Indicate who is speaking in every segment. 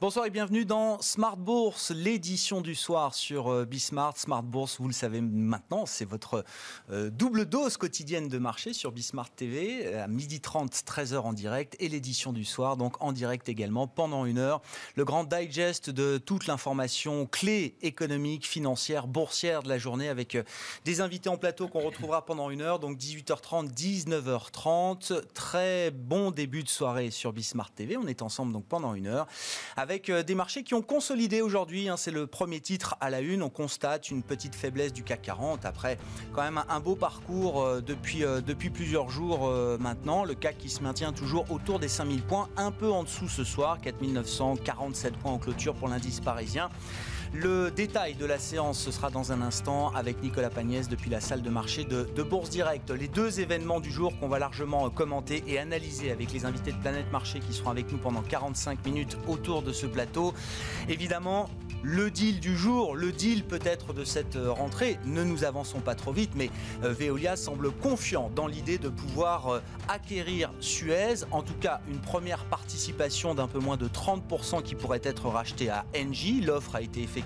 Speaker 1: Bonsoir et bienvenue dans Smart Bourse, l'édition du soir sur euh, Bismart. Smart Bourse, vous le savez maintenant, c'est votre euh, double dose quotidienne de marché sur Bismart TV euh, à 12h30, 13h en direct et l'édition du soir, donc en direct également pendant une heure. Le grand digest de toute l'information clé économique, financière, boursière de la journée avec des invités en plateau qu'on retrouvera pendant une heure, donc 18h30, 19h30. Très bon début de soirée sur Bismart TV. On est ensemble donc pendant une heure avec euh, des marchés qui ont consolidé aujourd'hui. Hein, c'est le premier titre à la une. On constate une petite faiblesse du CAC 40 après quand même un beau parcours euh, depuis, euh, depuis plusieurs jours maintenant. Le CAC qui se maintient toujours autour des 5000 points, un peu en dessous ce soir, 4947 points en clôture pour l'indice parisien. Le détail de la séance, ce sera dans un instant avec Nicolas Pagnès depuis la salle de marché de, Bourse Direct. Les deux événements du jour qu'on va largement commenter et analyser avec les invités de Planète Marché qui seront avec nous pendant 45 minutes autour de ce plateau. Évidemment, le deal du jour, le deal peut-être de cette euh, rentrée. Ne nous avançons pas trop vite, mais euh, Veolia semble confiant dans l'idée de pouvoir euh, acquérir Suez, en tout cas une première participation d'un peu moins de 30% qui pourrait être rachetée à Engie. L'offre a été effectuée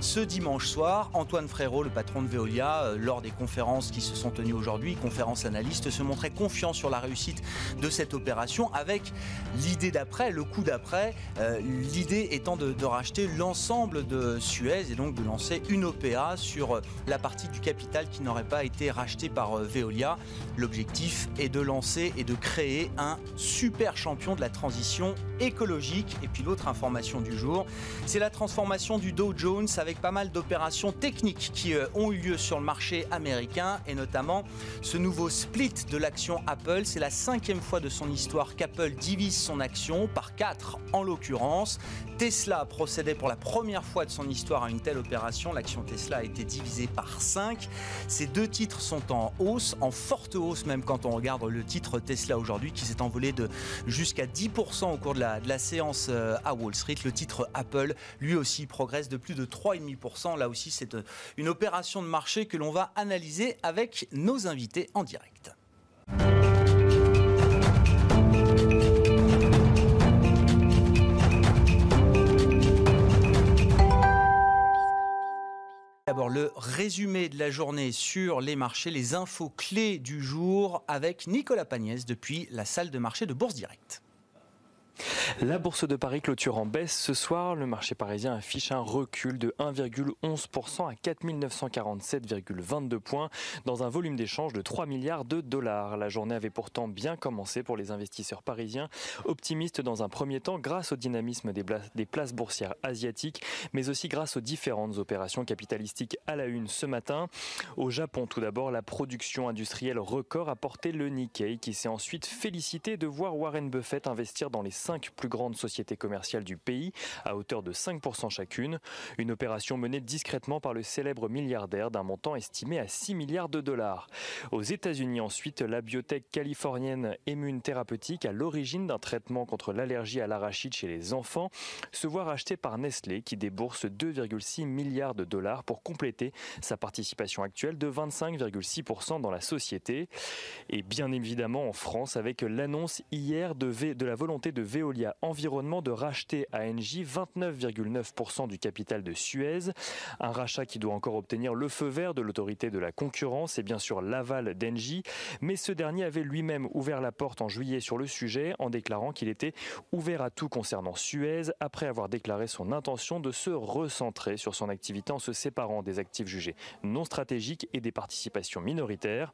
Speaker 1: ce dimanche soir. Antoine Frérot, le patron de Veolia, lors des conférences qui se sont tenues aujourd'hui, conférences analystes, se montrait confiant sur la réussite de cette opération avec l'idée d'après, le coup d'après, l'idée étant de, de racheter l'ensemble de Suez et donc de lancer une OPA sur la partie du capital qui n'aurait pas été rachetée par euh, Veolia. L'objectif est de lancer et de créer un super champion de la transition écologique. Et puis l'autre information du jour, c'est la transformation du Dow Jones avec pas mal d'opérations techniques qui euh, ont eu lieu sur le marché américain et notamment ce nouveau split de l'action Apple. C'est la cinquième fois de son histoire qu'Apple divise son action par quatre en l'occurrence. Tesla procédait pour la première fois de son histoire à une telle opération. L'action Tesla a été divisée par 5. Ces deux titres sont en hausse, en forte hausse même quand on regarde le titre Tesla aujourd'hui qui s'est envolé de jusqu'à 10% au cours de la, de la séance euh, à Wall Street. Le titre Apple, lui aussi, progresse de plus de 3,5%. Là aussi, c'est euh, une opération de marché que l'on va analyser avec nos invités en direct. D'abord, le résumé de la journée sur les marchés, les infos clés du jour avec Nicolas Pagnès depuis la salle de marché de Bourse Directe.
Speaker 2: La bourse de Paris clôture en baisse ce soir. Le marché parisien affiche un recul de 1,11% à 4 947,22 points dans un volume d'échange de 3 milliards de dollars. La journée avait pourtant bien commencé pour les investisseurs parisiens, optimistes dans un premier temps grâce au dynamisme des places boursières asiatiques, mais aussi grâce aux différentes opérations capitalistiques à la une ce matin. Au Japon, tout d'abord, la production industrielle record a porté le Nikkei qui s'est ensuite félicité de voir Warren Buffett investir dans les cinq plus grandes sociétés commerciales du pays, à hauteur de 5% chacune. Une opération menée discrètement par le célèbre milliardaire d'un montant estimé à 6 milliards de dollars. Aux États-Unis ensuite, la biotech californienne Immune Thérapeutique, à l'origine d'un traitement contre l'allergie à l'arachide chez les enfants, se voit rachetée par Nestlé qui débourse 2,6 milliards de dollars pour compléter sa participation actuelle de 25,6% dans la société. Et bien évidemment en France avec l'annonce hier de, de la volonté de Veolia Environnement de racheter à Engie 29,9% du capital de Suez. Un rachat qui doit encore obtenir le feu vert de l'autorité de la concurrence et bien sûr l'aval d'Engie. Mais ce dernier avait lui-même ouvert la porte en juillet sur le sujet en déclarant qu'il était ouvert à tout concernant Suez après avoir déclaré son intention de se recentrer sur son activité en se séparant des actifs jugés non stratégiques et des participations minoritaires.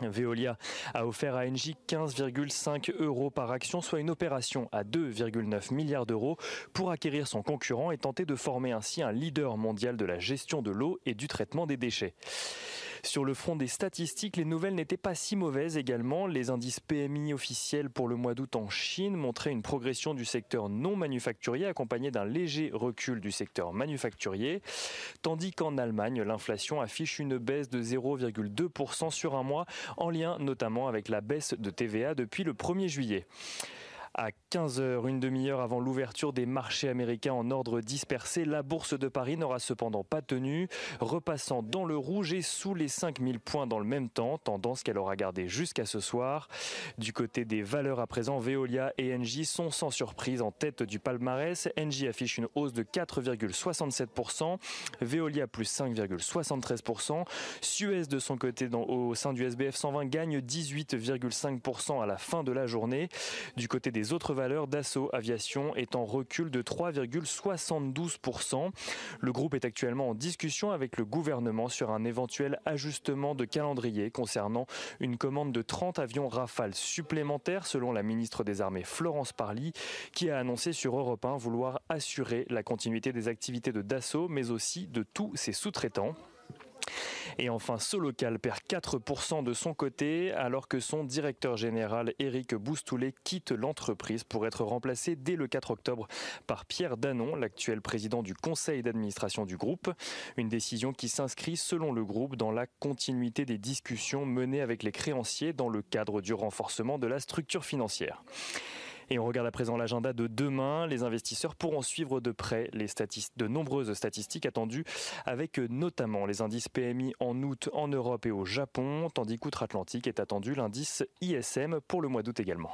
Speaker 2: Veolia a offert à Engie 15,5 euros par action, soit une opération à 2,9 milliards d'euros pour acquérir son concurrent et tenter de former ainsi un leader mondial de la gestion de l'eau et du traitement des déchets. Sur le front des statistiques, les nouvelles n'étaient pas si mauvaises également. Les indices PMI officiels pour le mois d'août en Chine montraient une progression du secteur non manufacturier accompagnée d'un léger recul du secteur manufacturier, tandis qu'en Allemagne, l'inflation affiche une baisse de 0,2% sur un mois, en lien notamment avec la baisse de TVA depuis le 1er juillet. À 15h, une demi-heure avant l'ouverture des marchés américains en ordre dispersé, la bourse de Paris n'aura cependant pas tenu, repassant dans le rouge et sous les 5000 points dans le même temps, tendance qu'elle aura gardée jusqu'à ce soir. Du côté des valeurs à présent, Veolia et Engie sont sans surprise en tête du palmarès. Engie affiche une hausse de 4,67%, Veolia plus 5,73%, Suez de son côté au sein du SBF 120 gagne 18,5% à la fin de la journée. Du côté des autres valeurs, Dassault Aviation est en recul de 3,72%. Le groupe est actuellement en discussion avec le gouvernement sur un éventuel ajustement de calendrier concernant une commande de 30 avions Rafale supplémentaires selon la ministre des Armées Florence Parly qui a annoncé sur Europe 1 vouloir assurer la continuité des activités de Dassault mais aussi de tous ses sous-traitants. Et enfin, Solocal perd 4% de son côté alors que son directeur général Éric Boustoulet quitte l'entreprise pour être remplacé dès le 4 octobre par Pierre Danon, l'actuel président du conseil d'administration du groupe. Une décision qui s'inscrit selon le groupe dans la continuité des discussions menées avec les créanciers dans le cadre du renforcement de la structure financière. Et on regarde à présent l'agenda de demain. Les investisseurs pourront suivre de près les de nombreuses statistiques attendues, avec notamment les indices PMI en août en Europe et au Japon, tandis qu'outre-Atlantique est attendu l'indice ISM pour le mois d'août également.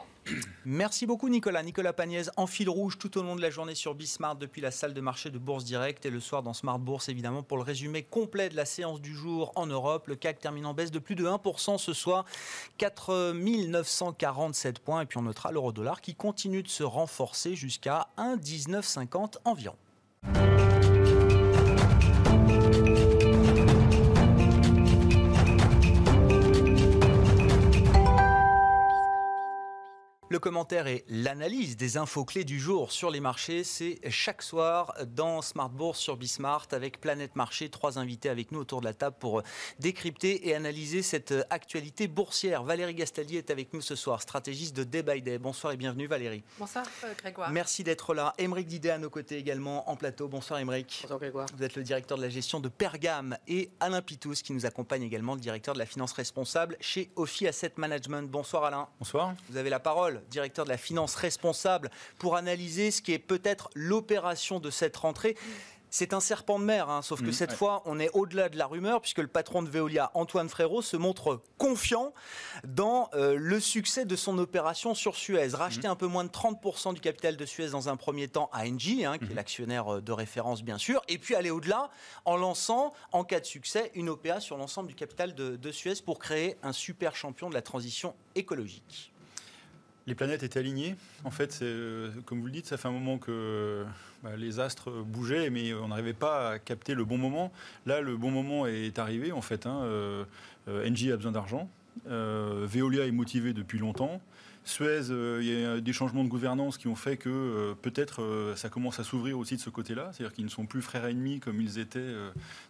Speaker 1: Merci beaucoup Nicolas. Nicolas Pagnès en fil rouge tout au long de la journée sur Bismart depuis la salle de marché de Bourse Direct et le soir dans Smart Bourse évidemment pour le résumé complet de la séance du jour en Europe. Le CAC termine en baisse de plus de 1% ce soir, 4947 points et puis on notera l'euro dollar qui continue de se renforcer jusqu'à 1,1950 environ. Le commentaire et l'analyse des infos clés du jour sur les marchés, c'est chaque soir dans Smart Bourse sur Bismart avec Planète Marché. Trois invités avec nous autour de la table pour décrypter et analyser cette actualité boursière. Valérie Gastaldi est avec nous ce soir, stratégiste de Day by Day. Bonsoir et bienvenue Valérie.
Speaker 3: Bonsoir euh, Grégoire.
Speaker 1: Merci d'être là. Émeric Didet à nos côtés également en plateau. Bonsoir Émeric.
Speaker 3: Bonsoir Grégoire.
Speaker 1: Vous êtes le directeur de la gestion de Pergame et Alain Pitous qui nous accompagne également, le directeur de la finance responsable chez Ophi Asset Management. Bonsoir Alain.
Speaker 4: Bonsoir.
Speaker 1: Vous avez la parole directeur de la finance responsable, pour analyser ce qui est peut-être l'opération de cette rentrée. C'est un serpent de mer, hein, sauf que mmh, cette fois, on est au-delà de la rumeur, puisque le patron de Veolia, Antoine Frérot, se montre confiant dans euh, le succès de son opération sur Suez. Racheter mmh. un peu moins de 30% du capital de Suez dans un premier temps à Engie, hein, qui est mmh. l'actionnaire euh, de référence bien sûr, et puis aller au-delà en lançant, en cas de succès, une OPA sur l'ensemble du capital de Suez pour créer un super champion de la transition écologique
Speaker 4: les planètes étaient alignées. En fait, euh, comme vous le dites, ça fait un moment que bah, les astres bougeaient, mais on n'arrivait pas à capter le bon moment. Là, le bon moment est arrivé, en fait. Hein. Euh, euh, a besoin d'argent. Veolia est motivé depuis longtemps. Suez, euh, il y a des changements de gouvernance qui ont fait que euh, peut-être euh, ça commence à s'ouvrir aussi de ce côté-là, c'est-à-dire qu'ils ne sont plus frères ennemis comme ils étaient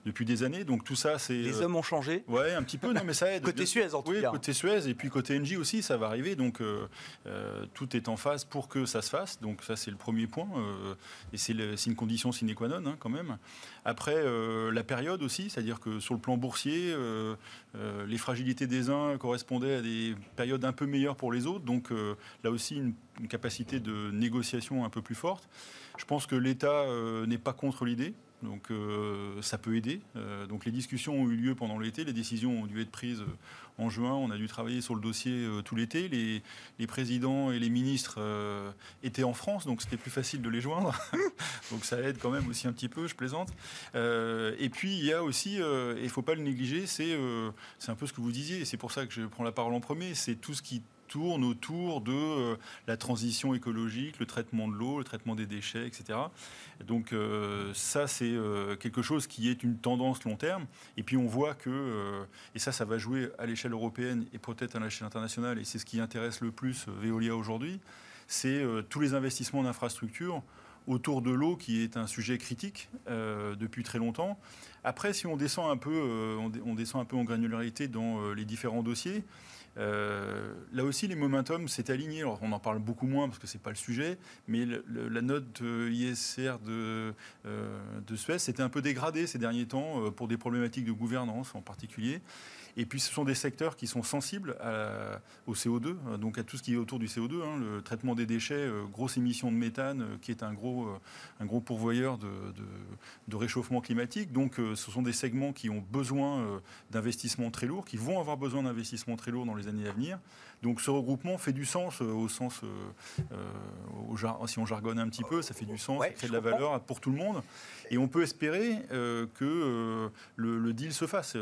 Speaker 4: depuis des années. Donc tout ça, c'est
Speaker 1: les hommes ont changé.
Speaker 4: Ouais, un petit peu. Non, mais ça aide.
Speaker 1: côté Suez, en tout
Speaker 4: oui, côté Suez et puis côté Engie aussi, ça va arriver. Donc tout est en phase pour que ça se fasse. Donc ça, c'est le premier point et c'est une condition sine qua non hein, quand même. Après, la période aussi, c'est-à-dire que sur le plan boursier, les fragilités des uns correspondaient à des périodes un peu meilleures pour les autres. Donc là aussi une, capacité de négociation un peu plus forte. Je pense que l'État euh, n'est pas contre l'idée. Donc euh, ça peut aider. Euh, donc les discussions ont eu lieu pendant l'été, les décisions ont dû être prises en juin. On a dû travailler sur le dossier tout l'été. Les, présidents et les ministres étaient en France, donc c'était plus facile de les joindre. donc ça aide quand même aussi un petit peu, je plaisante. et puis il y a aussi, et il ne faut pas le négliger, c'est c'est un peu ce que vous disiez, c'est pour ça que je prends la parole en premier, c'est tout ce qui tourne autour de euh, la transition écologique, le traitement de l'eau, le traitement des déchets, etc. Donc euh, ça, c'est euh, quelque chose qui est une tendance long terme. Et puis on voit que, et ça, ça va jouer à l'échelle européenne et peut-être à l'échelle internationale, et c'est ce qui intéresse le plus Veolia aujourd'hui, c'est tous les investissements d'infrastructures autour de l'eau qui est un sujet critique depuis très longtemps. Après, si on descend un peu, on, descend un peu en granularité dans les différents dossiers, euh, là aussi, les momentum s'est aligné. on en parle beaucoup moins parce que c'est pas le sujet, mais la note ISR de, euh, de Suez s'était un peu dégradée ces derniers temps euh, pour des problématiques de gouvernance en particulier. Et puis ce sont des secteurs qui sont sensibles au CO2, donc à tout ce qui est autour du CO2, hein, le traitement des déchets, grosse émission de méthane, qui est un gros, gros pourvoyeur de réchauffement climatique. Donc ce sont des segments qui ont besoin d'investissements très lourds, qui vont avoir besoin d'investissements très lourds dans les années à venir. Donc ce regroupement fait du sens euh, au sens, euh, euh, si on jargonne un petit peu, ça fait du sens, ça fait de la valeur pour tout le monde. Et on peut espérer que le, deal se fasse.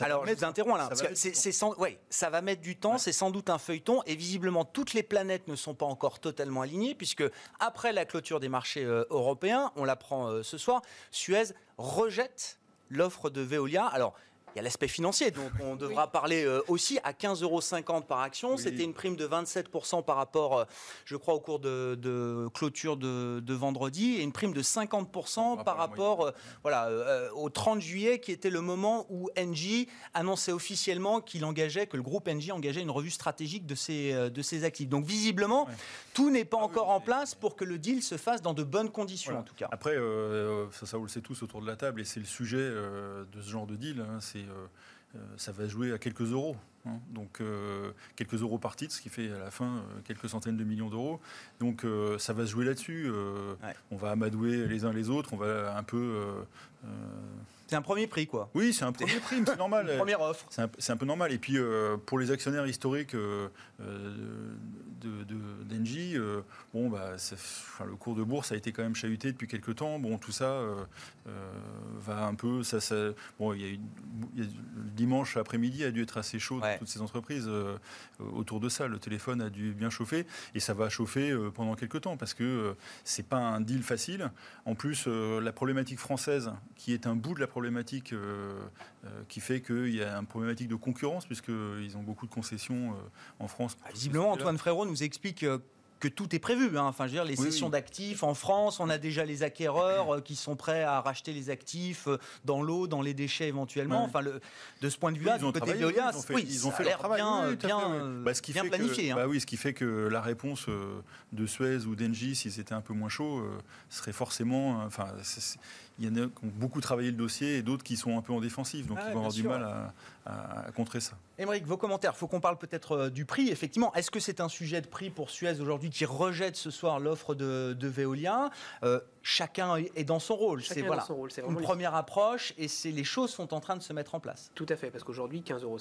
Speaker 1: Alors je vous interromps là, ça va, ouais, ça va mettre du temps, c'est sans doute un feuilleton, et visiblement toutes les planètes ne sont pas encore totalement alignées, puisque après la clôture des marchés européens, on l'apprend ce soir, Suez rejette l'offre de Veolia. Alors, il y a l'aspect financier, donc on devra parler euh, aussi à 15,50 euros par action. C'était une prime de 27% par rapport, euh, je crois, au cours de, clôture de, vendredi, et une prime de 50% par rapport euh, voilà, au 30 juillet, qui était le moment où Engie annonçait officiellement qu'il engageait, que le groupe Engie engageait une revue stratégique de ses, de ses actifs. Donc visiblement, tout n'est pas ah encore en place pour que le deal se fasse dans de bonnes conditions, en tout cas.
Speaker 4: Après, ça, ça, vous le sait tous autour de la table, et c'est le sujet de ce genre de deal. Hein, c'est ça va jouer à quelques euros. Hein. Donc euh, quelques euros par titre, ce qui fait à la fin quelques centaines de millions d'euros. Donc ça va se jouer là-dessus. On va amadouer les uns les autres. On va un peu
Speaker 1: c'est un premier prix, quoi.
Speaker 4: Oui, c'est un premier prix, c'est normal.
Speaker 1: Une première offre.
Speaker 4: C'est un, peu normal. Et puis, euh, pour les actionnaires historiques euh, d'Engie, euh, bon, bah, le cours de bourse a été quand même chahuté depuis quelques temps. Bon, tout ça va un peu. Ça, ça bon, il y a le dimanche après-midi a dû être assez chaud toutes ces entreprises autour de ça. Le téléphone a dû bien chauffer et ça va chauffer pendant quelques temps parce que c'est pas un deal facile. En plus, la problématique française, qui est un bout de la problématique euh, euh, qui fait qu'il y a une problématique de concurrence, puisqu'ils ont beaucoup de concessions euh, en France.
Speaker 1: Visiblement, Antoine Frérot nous explique que tout est prévu. Hein. Enfin, je veux dire, les cessions d'actifs en France, on a déjà les acquéreurs euh, qui sont prêts à racheter les actifs euh, dans l'eau, dans les déchets éventuellement. Enfin, le, de ce point de vue-là,
Speaker 4: oui, ils ont fait, leur travail
Speaker 1: bien, bien, bah, ce qui bien planifié.
Speaker 4: hein. bah oui, ce qui fait que la réponse euh, de Suez ou d'Engie, si c'était un peu moins chaud, serait forcément. Enfin, il y en a qui ont beaucoup travaillé le dossier et d'autres qui sont un peu en défensive, donc ah, ils vont avoir du mal à, à contrer ça.
Speaker 1: Émeric, vos commentaires. Il faut qu'on parle peut-être du prix. Effectivement, est-ce que c'est un sujet de prix pour Suez aujourd'hui qui rejette ce soir l'offre de, de Veolia? Euh, chacun est dans son rôle. C'est voilà, une première approche et les choses sont en train de se mettre en place.
Speaker 3: Tout à fait, parce qu'aujourd'hui, 15,50 euros,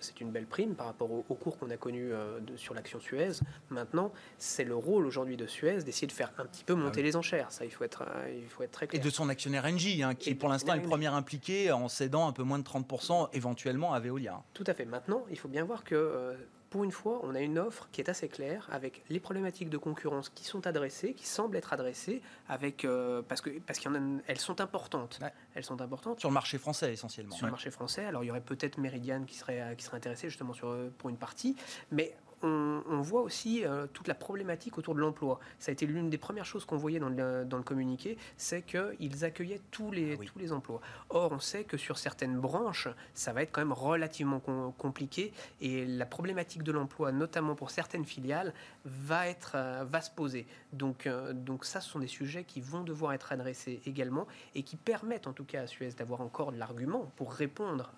Speaker 3: c'est une belle prime par rapport au, cours qu'on a connu euh, sur l'action Suez. Maintenant, c'est le rôle aujourd'hui de Suez d'essayer de faire un petit peu monter ah les enchères. Ça, il faut être, euh, il faut être très clair.
Speaker 1: Et de son actionnaire Engie, hein, qui est pour l'instant est le premier impliqué en cédant un peu moins de 30% éventuellement à Veolia.
Speaker 3: Tout à fait. Maintenant, il faut bien voir que pour une fois, on a une offre qui est assez claire avec les problématiques de concurrence qui sont adressées, qui semblent être adressées, avec euh, parce que parce qu'elles sont importantes. Elles sont importantes
Speaker 1: sur le marché français essentiellement.
Speaker 3: Sur le marché français, alors il y aurait peut-être Meridian qui serait qui serait intéressé justement sur euh, pour une partie, mais on, voit aussi euh, toute la problématique autour de l'emploi. Ça a été l'une des premières choses qu'on voyait dans le, dans le communiqué, c'est qu'ils accueillaient tous les, ah tous les emplois. Or, on sait que sur certaines branches, ça va être quand même relativement compliqué et la problématique de l'emploi, notamment pour certaines filiales, va, être, euh, va se poser. Donc, euh, donc ça, ce sont des sujets qui vont devoir être adressés également et qui permettent en tout cas à Suez d'avoir encore de l'argument pour répondre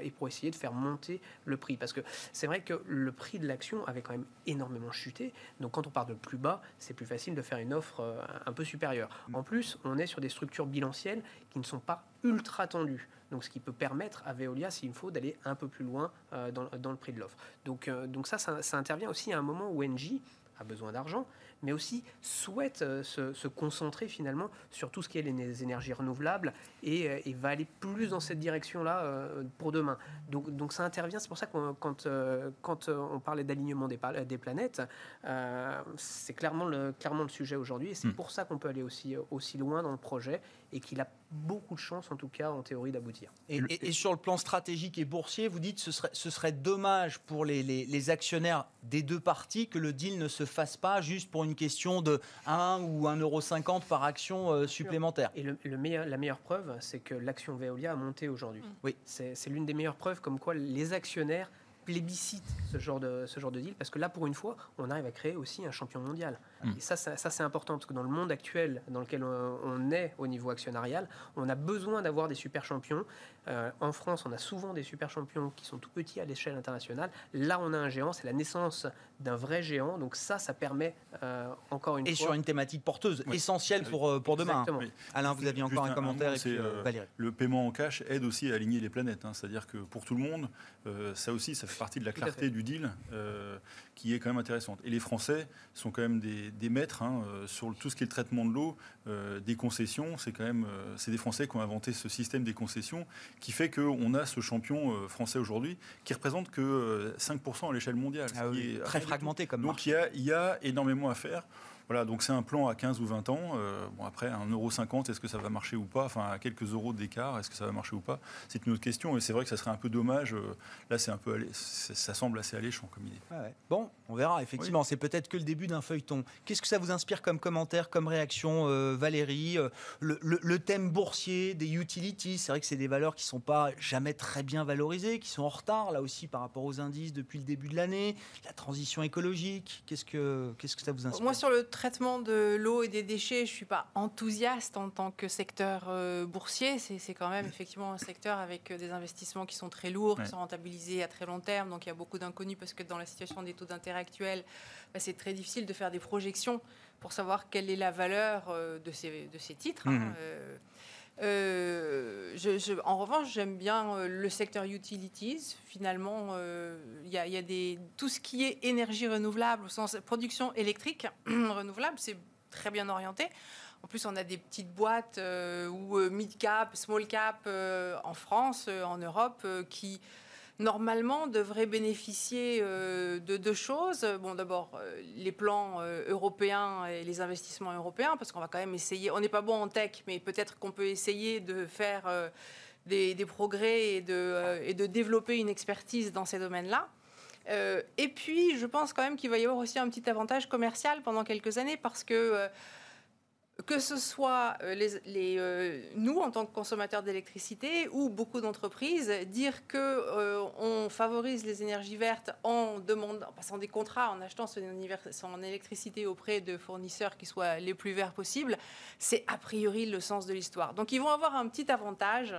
Speaker 3: et pour essayer de faire monter le prix. Parce que c'est vrai que le prix de l'action avait quand même énormément chuté. Donc quand on part de plus bas, c'est plus facile de faire une offre euh, un peu supérieure. Mm. En plus, on est sur des structures bilancielles qui ne sont pas ultra tendues. Donc, ce qui peut permettre à Veolia, s'il faut, d'aller un peu plus loin euh, dans, le prix de l'offre. Donc, euh, donc ça, ça, ça, intervient aussi à un moment où Engie a besoin d'argent, mais aussi souhaite euh, se, concentrer finalement sur tout ce qui est les énergies renouvelables et, euh, va aller plus dans cette direction-là euh, pour demain. Donc, donc ça intervient, c'est pour ça que quand, quand on parlait d'alignement des, des, planètes, c'est clairement le, clairement le sujet aujourd'hui et c'est hmm. pour ça qu'on peut aller aussi, aussi loin dans le projet et qu'il a beaucoup de chance, en tout cas en théorie, d'aboutir.
Speaker 1: Et, sur le plan stratégique et boursier, vous dites que ce serait, ce serait dommage pour les, les, actionnaires des deux parties que le deal ne se fasse pas juste pour une question de 1 ou 1,50€ par action euh, supplémentaire.
Speaker 3: Et le, meilleur, la meilleure preuve, c'est que l'action Veolia a monté aujourd'hui. Oui. C'est l'une des meilleures preuves comme quoi les actionnaires plébiscite ce genre, de, ce genre de deal, parce que là, pour une fois, on arrive à créer aussi un champion mondial. Mm. Et ça, ça, c'est important, parce que dans le monde actuel dans lequel on, est au niveau actionnarial, on a besoin d'avoir des super champions. En France, on a souvent des super champions qui sont tout petits à l'échelle internationale. Là, on a un géant, c'est la naissance d'un vrai géant. Donc ça, ça permet encore une
Speaker 1: et
Speaker 3: fois...
Speaker 1: sur une thématique porteuse, essentielle pour, pour demain. Alain, vous aviez encore un, commentaire. et
Speaker 4: Valérie. Le paiement en cash aide aussi à aligner les planètes. Hein. C'est-à-dire que pour tout le monde, ça aussi, ça fait partie de la clarté du deal qui est quand même intéressante. Et les Français sont quand même des, maîtres hein, sur tout ce qui est le traitement de l'eau, des concessions. C'est quand même c'est des Français qui ont inventé ce système des concessions qui fait qu'on a ce champion euh, français aujourd'hui qui représente que 5% euh, à l'échelle mondiale.
Speaker 1: Ah très fragmenté comme
Speaker 4: Donc il y, a, il y a énormément à faire. Voilà, donc c'est un plan à 15 ou 20 ans. Euh, bon, après, 1,50€, est-ce que ça va marcher ou pas? Enfin, à quelques euros d'écart, est-ce que ça va marcher ou pas? C'est une autre question. Et c'est vrai que ça serait un peu dommage. Euh, là, c'est un peu, ça semble assez alléchant comme idée.
Speaker 1: Bon, on verra. Effectivement, c'est peut-être que le début d'un feuilleton. Qu'est-ce que ça vous inspire comme commentaire, comme réaction, euh, Valérie? Le, thème boursier des utilities, c'est vrai que c'est des valeurs qui ne sont pas jamais très bien valorisées, qui sont en retard, là aussi, par rapport aux indices depuis le début de l'année. La transition écologique, qu'est-ce que, qu'est-ce que ça vous inspire?
Speaker 5: Moi, sur le traitement de l'eau et des déchets, je ne suis pas enthousiaste en tant que secteur euh, boursier. C'est quand même effectivement un secteur avec euh, des investissements qui sont très lourds, qui sont rentabilisés à très long terme. Donc il y a beaucoup d'inconnus parce que dans la situation des taux d'intérêt actuels, bah, c'est très difficile de faire des projections pour savoir quelle est la valeur euh, de, ces, de ces titres. Hein. Mmh. Euh, en revanche, j'aime bien euh, le secteur utilities. Finalement, euh, il y, tout ce qui est énergie renouvelable, au sens production électrique renouvelable, c'est très bien orienté. En plus, on a des petites boîtes ou mid cap, small cap en France, en Europe, qui normalement devrait bénéficier euh, de deux choses. Bon, d'abord, euh, les plans euh, européens et les investissements européens, parce qu'on va quand même essayer, on n'est pas bon en tech, mais peut-être qu'on peut essayer de faire des, progrès et de, et de développer une expertise dans ces domaines-là. et puis, je pense quand même qu'il va y avoir aussi un petit avantage commercial pendant quelques années, parce que que ce soit euh, euh, nous en tant que consommateurs d'électricité ou beaucoup d'entreprises, dire que euh, on favorise les énergies vertes en demandant, en passant des contrats, en achetant son, son, électricité auprès de fournisseurs qui soient les plus verts possibles, c'est a priori le sens de l'histoire. Donc ils vont avoir un petit avantage.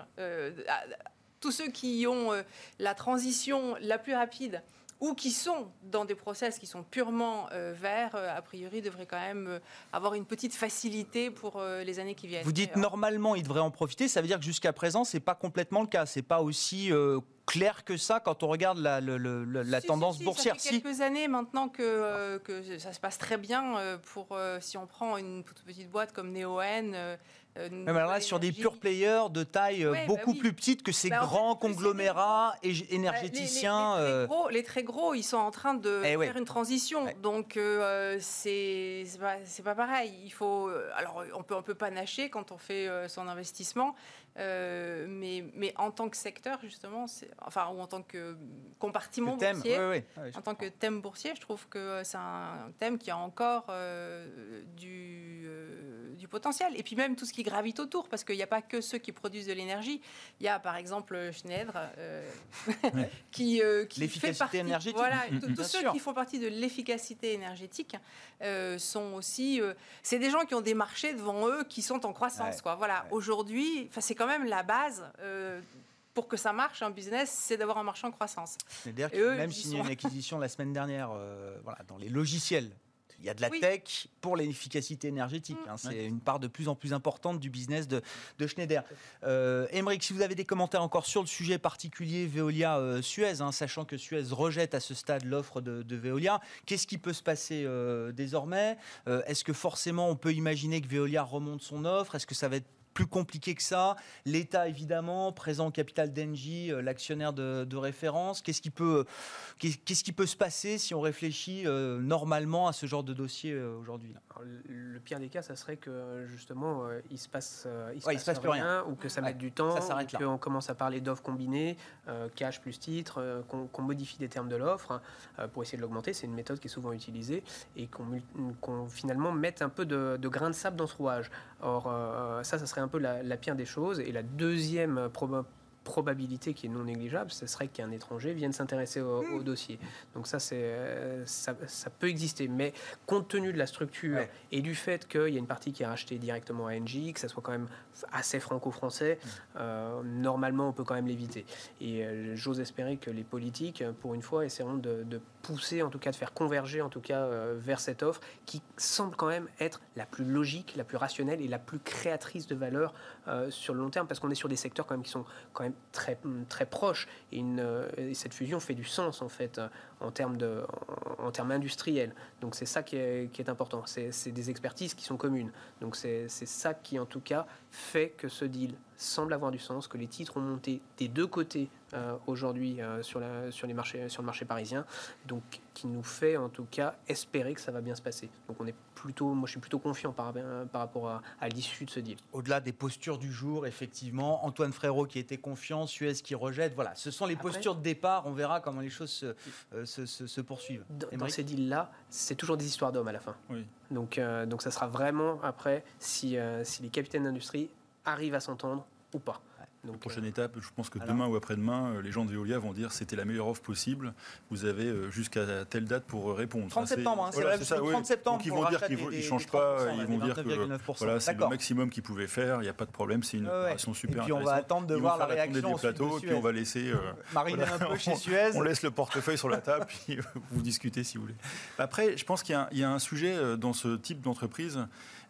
Speaker 5: tous ceux qui ont la transition la plus rapide ou qui sont dans des process qui sont purement euh, verts, euh, a priori, devraient quand même euh, avoir une petite facilité pour les années qui viennent.
Speaker 1: Vous dites normalement, ils devraient en profiter. Ça veut dire que jusqu'à présent, c'est pas complètement le cas. C'est pas aussi clair que ça quand on regarde la, la, tendance boursière.
Speaker 5: Ça fait quelques années maintenant que, que ça se passe très bien pour si on prend une petite boîte comme Neoen
Speaker 1: euh, Même alors là, sur des pure players de taille euh, bah beaucoup plus petite que ces bah, grands conglomérats bah, énergéticiens.
Speaker 5: Euh. Les, très gros, ils sont en train de eh faire une transition. Donc, c'est pas, pas pareil. Il faut, alors, on peut, on peut pas nacher quand on fait son investissement. Mais, mais en tant que secteur, justement, enfin, ou en tant que compartiment boursier, en tant que thème boursier, je trouve que c'est un thème qui a encore du, du potentiel. Et puis même tout ce qui gravite autour, parce qu'il n'y a pas que ceux qui produisent de l'énergie. Il y a par exemple Schneider euh, qui, euh, qui
Speaker 1: fait partie, énergétique.
Speaker 5: Voilà, mm, tous ceux qui font partie de l'efficacité énergétique euh, sont aussi. c'est des gens qui ont des marchés devant eux qui sont en croissance. Quoi. Voilà, aujourd'hui, c'est quand même la base pour que ça marche, un business, c'est d'avoir un marché en croissance.
Speaker 1: C'est-à-dire que même s'il y a une acquisition la semaine dernière voilà, dans les logiciels il y a de la tech pour l'efficacité énergétique. Mm. Hein. c'est une part de plus en plus importante du business de, Schneider. Euh, si vous avez des commentaires encore sur le sujet particulier Veolia-Suez, euh, hein, sachant que Suez rejette à ce stade l'offre de, Veolia, qu'est-ce qui peut se passer euh, désormais? Euh, Est-ce que forcément on peut imaginer que Veolia remonte son offre? Est-ce que ça va être plus compliqué que ça. L'État, évidemment, présent au capital d'Engie, euh, l'actionnaire de, référence. Qu'est-ce qui, peut, qu'est-ce qui peut se passer si on réfléchit euh, normalement à ce genre de dossier euh, aujourd'hui
Speaker 3: Le pire des cas, ça serait que justement, il se passe, il se, passe, plus rien, ou que ça mette du temps, qu'on commence à parler d'offres combinées, cash plus titre, qu'on, modifie des termes de l'offre hein, pour essayer de l'augmenter. C'est une méthode qui est souvent utilisée et qu'on, finalement mette un peu de, de grain de sable dans ce rouage. Or, ça, ça serait un peu la, pire des choses. Et la deuxième probabilité qui est non négligeable, ce serait qu'un étranger vienne s'intéresser au, au, dossier. Donc ça, c'est, ça, ça, peut exister. Mais compte tenu de la structure
Speaker 1: Ouais.
Speaker 3: et du fait qu'il y a une partie qui est rachetée directement à Engie, que ça soit quand même assez franco-français, euh, normalement, on peut quand même l'éviter. Et euh, j'ose espérer que les politiques, euh, pour une fois, essaieront de, de pousser, en tout cas, de faire converger, en tout cas, euh, vers cette offre qui semble quand même être la plus logique, la plus rationnelle et la plus créatrice de valeur euh, sur le long terme, parce qu'on est sur des secteurs quand même qui sont quand même très, très proches. Et, une, euh, et cette fusion fait du sens, en fait, en termes, de, en, en termes industriels. Donc c'est ça qui est, qui est important. C'est c'est des expertises qui sont communes. Donc c'est c'est ça qui, en tout cas, fait que ce deal semble avoir du sens, que les titres ont monté des deux côtés euh, aujourd'hui euh, sur, la- sur, les marchés, sur le marché parisien, donc qui nous fait en tout cas espérer que ça va bien se passer. Donc on est plutôt, moi je suis plutôt confiant par, par rapport à, à l'issue de ce deal.
Speaker 1: Au-delà des postures du jour, effectivement, Antoine Frérot qui était confiant, Suez qui rejette, voilà, ce sont les
Speaker 3: Après-
Speaker 1: postures de départ, on verra comment les choses se, euh, se- se- se poursuivent.
Speaker 3: Dans, ces deals-là, c'est toujours des histoires d'hommes à la fin.
Speaker 4: Oui.
Speaker 3: Donc, euh, donc ça sera vraiment après si, euh, si les capitaines d'industrie arrivent à s'entendre ou pas. Donc,
Speaker 4: Prochaine étape, je pense que
Speaker 1: Alors
Speaker 4: demain ou après-demain, euh, les gens de Veolia vont dire c'était la meilleure offre possible. Vous avez euh, jusqu'à telle date pour euh, répondre.
Speaker 1: 30
Speaker 4: Ça, c'est-
Speaker 1: septembre, hein, c'est
Speaker 4: voilà, ça,
Speaker 1: le
Speaker 4: oui.
Speaker 1: 30 septembre.
Speaker 4: Donc ils vont dire qu'ils ne changent
Speaker 1: 30%,
Speaker 4: pas, ils vont dire que
Speaker 1: 29,9%.
Speaker 4: voilà, c'est le maximum qu'ils pouvaient faire, il n'y a pas de problème, c'est une
Speaker 1: Ouais,
Speaker 4: opération super
Speaker 1: Et puis on va attendre de
Speaker 4: Ils
Speaker 1: voir la réaction
Speaker 4: des plateaux, puis on va laisser euh,
Speaker 1: Mariner
Speaker 4: voilà,
Speaker 1: un peu chez
Speaker 4: on-
Speaker 1: Suez.
Speaker 4: On laisse le portefeuille sur la table, puis vous discutez si vous voulez. Après, je pense qu'il y y, a un sujet euh, dans ce type d'entreprise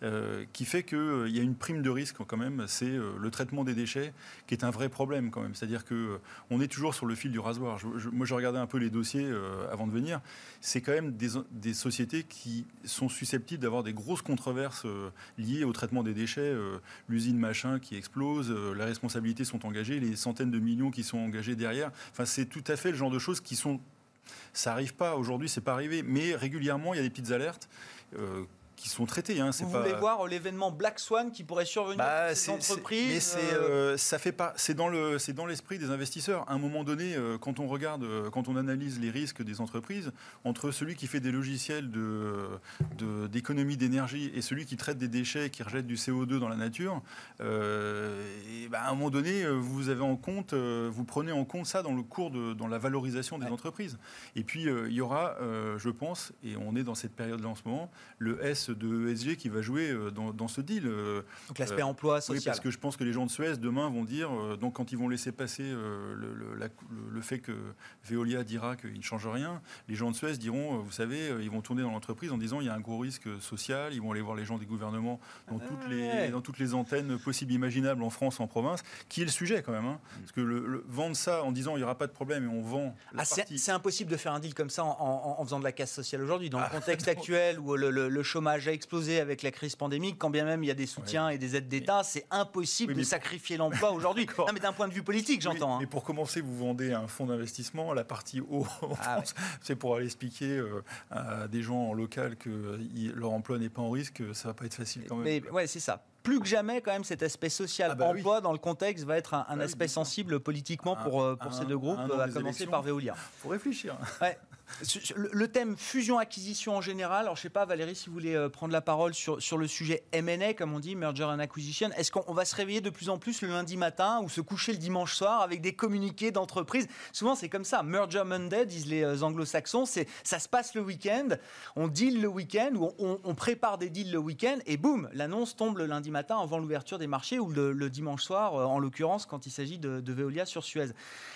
Speaker 4: euh, qui fait qu'il y a une prime de risque quand même, c'est euh, le traitement des déchets, qui est un vrai problème quand même. C'est-à-dire que euh, on est toujours sur le fil du rasoir. Moi, je regardais un peu les dossiers euh, avant de venir. C'est quand même des, sociétés qui sont susceptibles d'avoir des grosses controverses euh, liées au traitement des déchets. euh, L'usine machin qui explose, euh, les responsabilités sont engagées, les centaines de millions qui sont engagés derrière. Enfin, c'est tout à fait le genre de choses qui sont ça arrive pas aujourd'hui, c'est pas arrivé, mais régulièrement il y a des petites alertes euh, qui sont traitées. Hein,
Speaker 1: Vous
Speaker 4: pas...
Speaker 1: voulez voir l'événement Black Swan qui pourrait survenir
Speaker 4: Bah,
Speaker 1: pour ces entreprises
Speaker 4: mais c'est,
Speaker 1: euh,
Speaker 4: euh, ça fait pas, c'est dans le, c'est dans l'esprit des investisseurs. À un moment donné, euh, quand on regarde, euh, quand on analyse les risques des entreprises, entre celui qui fait des logiciels de, d'économie d'énergie et celui qui traite des déchets, qui rejette du CO2 dans la nature, euh, et bah, à un moment donné, vous avez en compte, vous prenez en compte ça dans le cours de, dans la valorisation des
Speaker 1: Ouais.
Speaker 4: entreprises. Et puis euh, il y aura, je pense, et on est dans cette période-là en ce moment, le S de ESG qui va jouer euh, dans, dans ce deal. euh,
Speaker 1: donc l'aspect
Speaker 4: euh,
Speaker 1: emploi
Speaker 4: oui,
Speaker 1: social.
Speaker 4: parce que je pense que les gens de Suez, demain, vont dire, donc quand ils vont laisser passer le, le- la- le- le fait que Veolia dira qu'il ne change rien, les gens de Suez diront, vous savez, ils vont tourner dans l'entreprise en disant il y a un gros risque social, ils vont aller voir les gens des gouvernements dans, toutes,
Speaker 1: Ouais.
Speaker 4: les, dans toutes les antennes possibles imaginables en France, en province, qui est le sujet quand même. hein. Parce que le, le- vendre ça en disant il n'y aura pas de problème et on vend
Speaker 1: Ah, c'est impossible de faire un deal comme ça en, en- en faisant de la casse sociale aujourd'hui. Dans
Speaker 4: Ah,
Speaker 1: le contexte
Speaker 4: non.
Speaker 1: actuel où le chômage a explosé avec la crise pandémique, quand bien même il y a des soutiens et des aides d'État, c'est impossible
Speaker 4: Oui,
Speaker 1: de sacrifier l'emploi aujourd'hui. Non, mais d'un point de vue politique, j'entends. hein.
Speaker 4: Mais pour commencer, vous vendez un fonds d'investissement. La partie haut, en
Speaker 1: Ah
Speaker 4: France, c'est pour aller expliquer euh, à des gens en local que euh, il- leur emploi n'est pas en risque. Ça va pas être facile quand même.
Speaker 1: Mais ouais, c'est ça. Plus que jamais, quand même, cet aspect social
Speaker 4: Ah bah oui.
Speaker 1: emploi dans le contexte va être un, un
Speaker 4: Ah
Speaker 1: aspect sensible politiquement
Speaker 4: Un-
Speaker 1: pour, euh, pour
Speaker 4: un-
Speaker 1: ces deux groupes, à commencer par Veolia.
Speaker 4: faut réfléchir.
Speaker 1: Ouais. Le thème fusion-acquisition en général, alors je sais pas Valérie si vous voulez euh, prendre la parole sur, sur le sujet M&A comme on dit, Merger and Acquisition, est-ce qu'on on va se réveiller de plus en plus le lundi matin ou se coucher le dimanche soir avec des communiqués d'entreprise Souvent c'est comme ça, Merger Monday disent les euh, anglo-saxons, c'est ça se passe le week-end, on deal le week-end ou on, prépare des deals le week-end et boum, l'annonce tombe le lundi matin avant l'ouverture des marchés ou le, dimanche soir euh, en l'occurrence quand il s'agit de, Veolia sur Suez.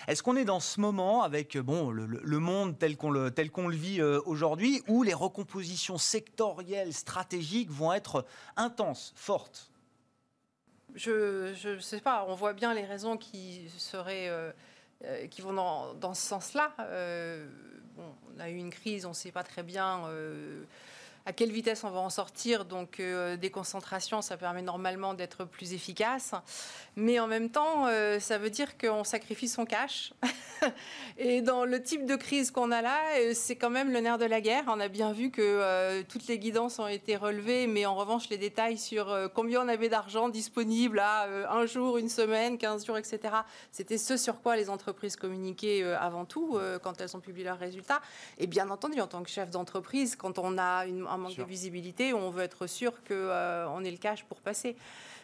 Speaker 1: Est-ce qu'on est dans ce moment avec bon, le- le monde tel qu'on le, tel qu'on le vit euh, aujourd'hui, où les recompositions sectorielles, stratégiques vont être intenses, fortes
Speaker 5: Je ne sais pas, on voit bien les raisons qui seraient. euh, euh, qui vont dans, dans ce sens-là. On a eu une crise, on ne sait pas très bien à quelle vitesse on va en sortir. Donc, euh, des concentrations, ça permet normalement d'être plus efficace. Mais en même temps, euh, ça veut dire qu'on sacrifie son cash. Et dans le type de crise qu'on a là, euh, c'est quand même le nerf de la guerre. On a bien vu que toutes les guidances ont été relevées, mais en revanche, les détails sur combien on avait d'argent disponible à un jour, une semaine, 15 jours, etc., c'était ce sur quoi les entreprises communiquaient avant tout quand elles ont publié leurs résultats. Et bien entendu, en tant que chef d'entreprise, quand on a une- un un manque de visibilité où on veut être sûr qu'on ait le cash pour passer.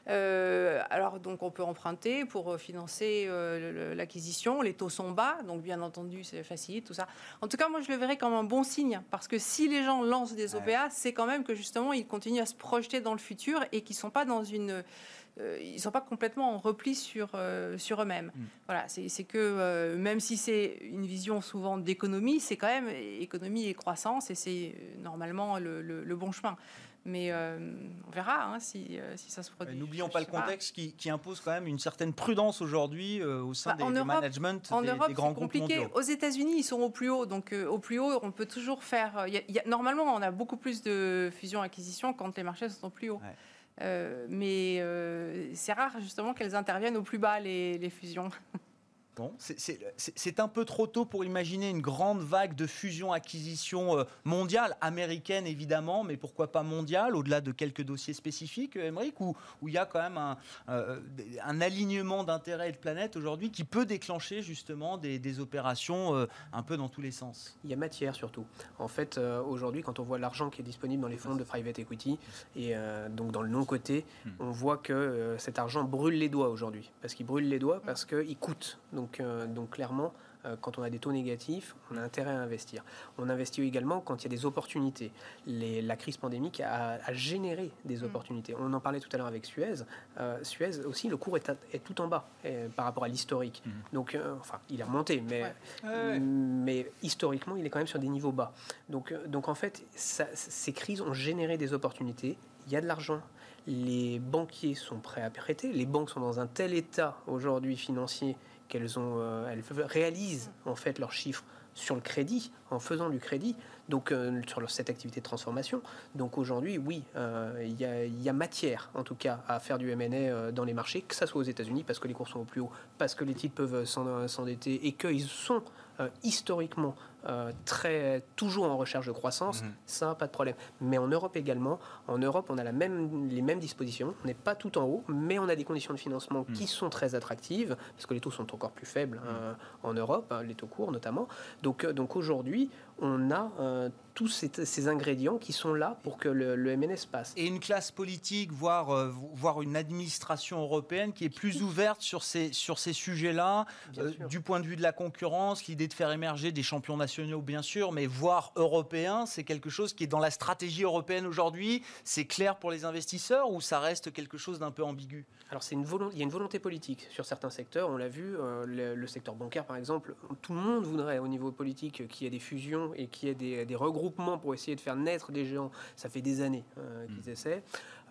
Speaker 5: Euh, alors, donc, on peut emprunter pour euh, financer euh, l'acquisition. Les taux sont bas, donc bien entendu, c'est facile, tout ça. En tout cas, moi, je le verrais comme un bon signe, parce que si les gens lancent des OPA, c'est quand même que justement, ils continuent à se projeter dans le futur et qu'ils ne sont pas dans une euh, ils sont pas complètement en repli sur, euh, sur eux-mêmes.
Speaker 1: Mm.
Speaker 5: Voilà, c'est que euh, même si c'est une vision souvent d'économie, c'est quand même économie et croissance et c'est normalement le, le- le bon chemin. Mais on verra hein, si, si ça se produit.
Speaker 1: N'oublions pas le
Speaker 5: pas.
Speaker 1: contexte qui, qui impose quand même une certaine prudence aujourd'hui au sein
Speaker 5: Bah,
Speaker 1: des,
Speaker 5: en
Speaker 1: des
Speaker 5: Europe-
Speaker 1: management
Speaker 5: En
Speaker 1: des,
Speaker 5: Europe,
Speaker 1: des grands
Speaker 5: c'est
Speaker 1: groupes
Speaker 5: compliqué.
Speaker 1: mondiaux.
Speaker 5: Aux États-Unis, ils sont au plus haut. Donc, au plus haut, on peut toujours faire. il y a- il y a- normalement, on a beaucoup plus de fusions-acquisitions quand les marchés sont au plus haut.
Speaker 1: Ouais.
Speaker 5: Euh, mais euh, c'est rare, justement, qu'elles interviennent au plus bas, les, les fusions.
Speaker 1: Bon, c'est- un peu trop tôt pour imaginer une grande vague de fusion-acquisition euh, mondiale, américaine évidemment, mais pourquoi pas mondiale, au-delà de quelques dossiers spécifiques, euh, Émeric, où où il y a quand même un, euh, un alignement d'intérêts et de planètes aujourd'hui qui peut déclencher justement des, des opérations euh, un peu dans tous les sens.
Speaker 3: Il y a matière surtout. En fait, euh, aujourd'hui, quand on voit l'argent qui est disponible dans les fonds de private equity et euh, donc dans le non-coté,
Speaker 4: Hmm.
Speaker 3: on voit que euh, cet argent brûle les doigts aujourd'hui. Parce qu'il brûle les doigts parce qu'il coûte. Donc, euh, donc clairement, euh, quand on a des taux négatifs, on a intérêt à investir. On investit également quand il y a des opportunités. Les- la crise pandémique a, a généré des
Speaker 5: Mm.
Speaker 3: opportunités. On en parlait tout à l'heure avec Suez. Euh, Suez aussi, le cours est, à- est tout en bas par rapport à l'historique.
Speaker 4: Mhm.
Speaker 3: Donc, enfin, il est remonté, mais
Speaker 5: Ouais.
Speaker 3: mais historiquement, il est quand même sur des niveaux bas. Donc, donc en fait, ça- ces crises ont généré des opportunités. Il y a de l'argent. Les banquiers sont prêts à prêter. Les banques sont dans un tel état aujourd'hui financier qu'elles ont, euh, elles réalisent en fait leurs chiffres sur le crédit, en faisant du crédit, donc euh, sur cette activité de transformation. Donc aujourd'hui, oui, euh, il y, a- matière, en tout cas, à faire du M&A dans les marchés, que ça soit aux États-Unis, parce que les cours sont au plus haut, parce que les titres peuvent s'en- s'endetter et qu'ils sont historiquement euh, très toujours en recherche de croissance,
Speaker 1: Mhm.
Speaker 3: ça pas de problème. Mais en Europe également, en Europe, on a la même, les mêmes dispositions. On n'est pas tout en haut, mais on a des conditions de financement qui sont très attractives parce que les taux sont encore plus faibles hein, en Europe, hein, les taux courts notamment. Donc, euh, donc aujourd'hui, on a euh, tous ces, ces ingrédients qui sont là pour que le, le MNS se passe.
Speaker 1: Et une classe politique, voire, euh, voire une administration européenne qui est plus ouverte sur ces, sur ces sujets-là, euh, du point de vue de la concurrence, l'idée de faire émerger des champions nationaux, bien sûr, mais voire européens, c'est quelque chose qui est dans la stratégie européenne aujourd'hui. C'est clair pour les investisseurs ou ça reste quelque chose d'un peu ambigu?
Speaker 3: Alors c'est une il y a une volonté politique sur certains secteurs, on l'a vu, euh, le, le secteur bancaire par exemple, tout le monde voudrait au niveau politique qu'il y ait des fusions et qu'il y ait des, des regroupements pour essayer de faire naître des géants. Ça fait des années euh, qu'ils essaient.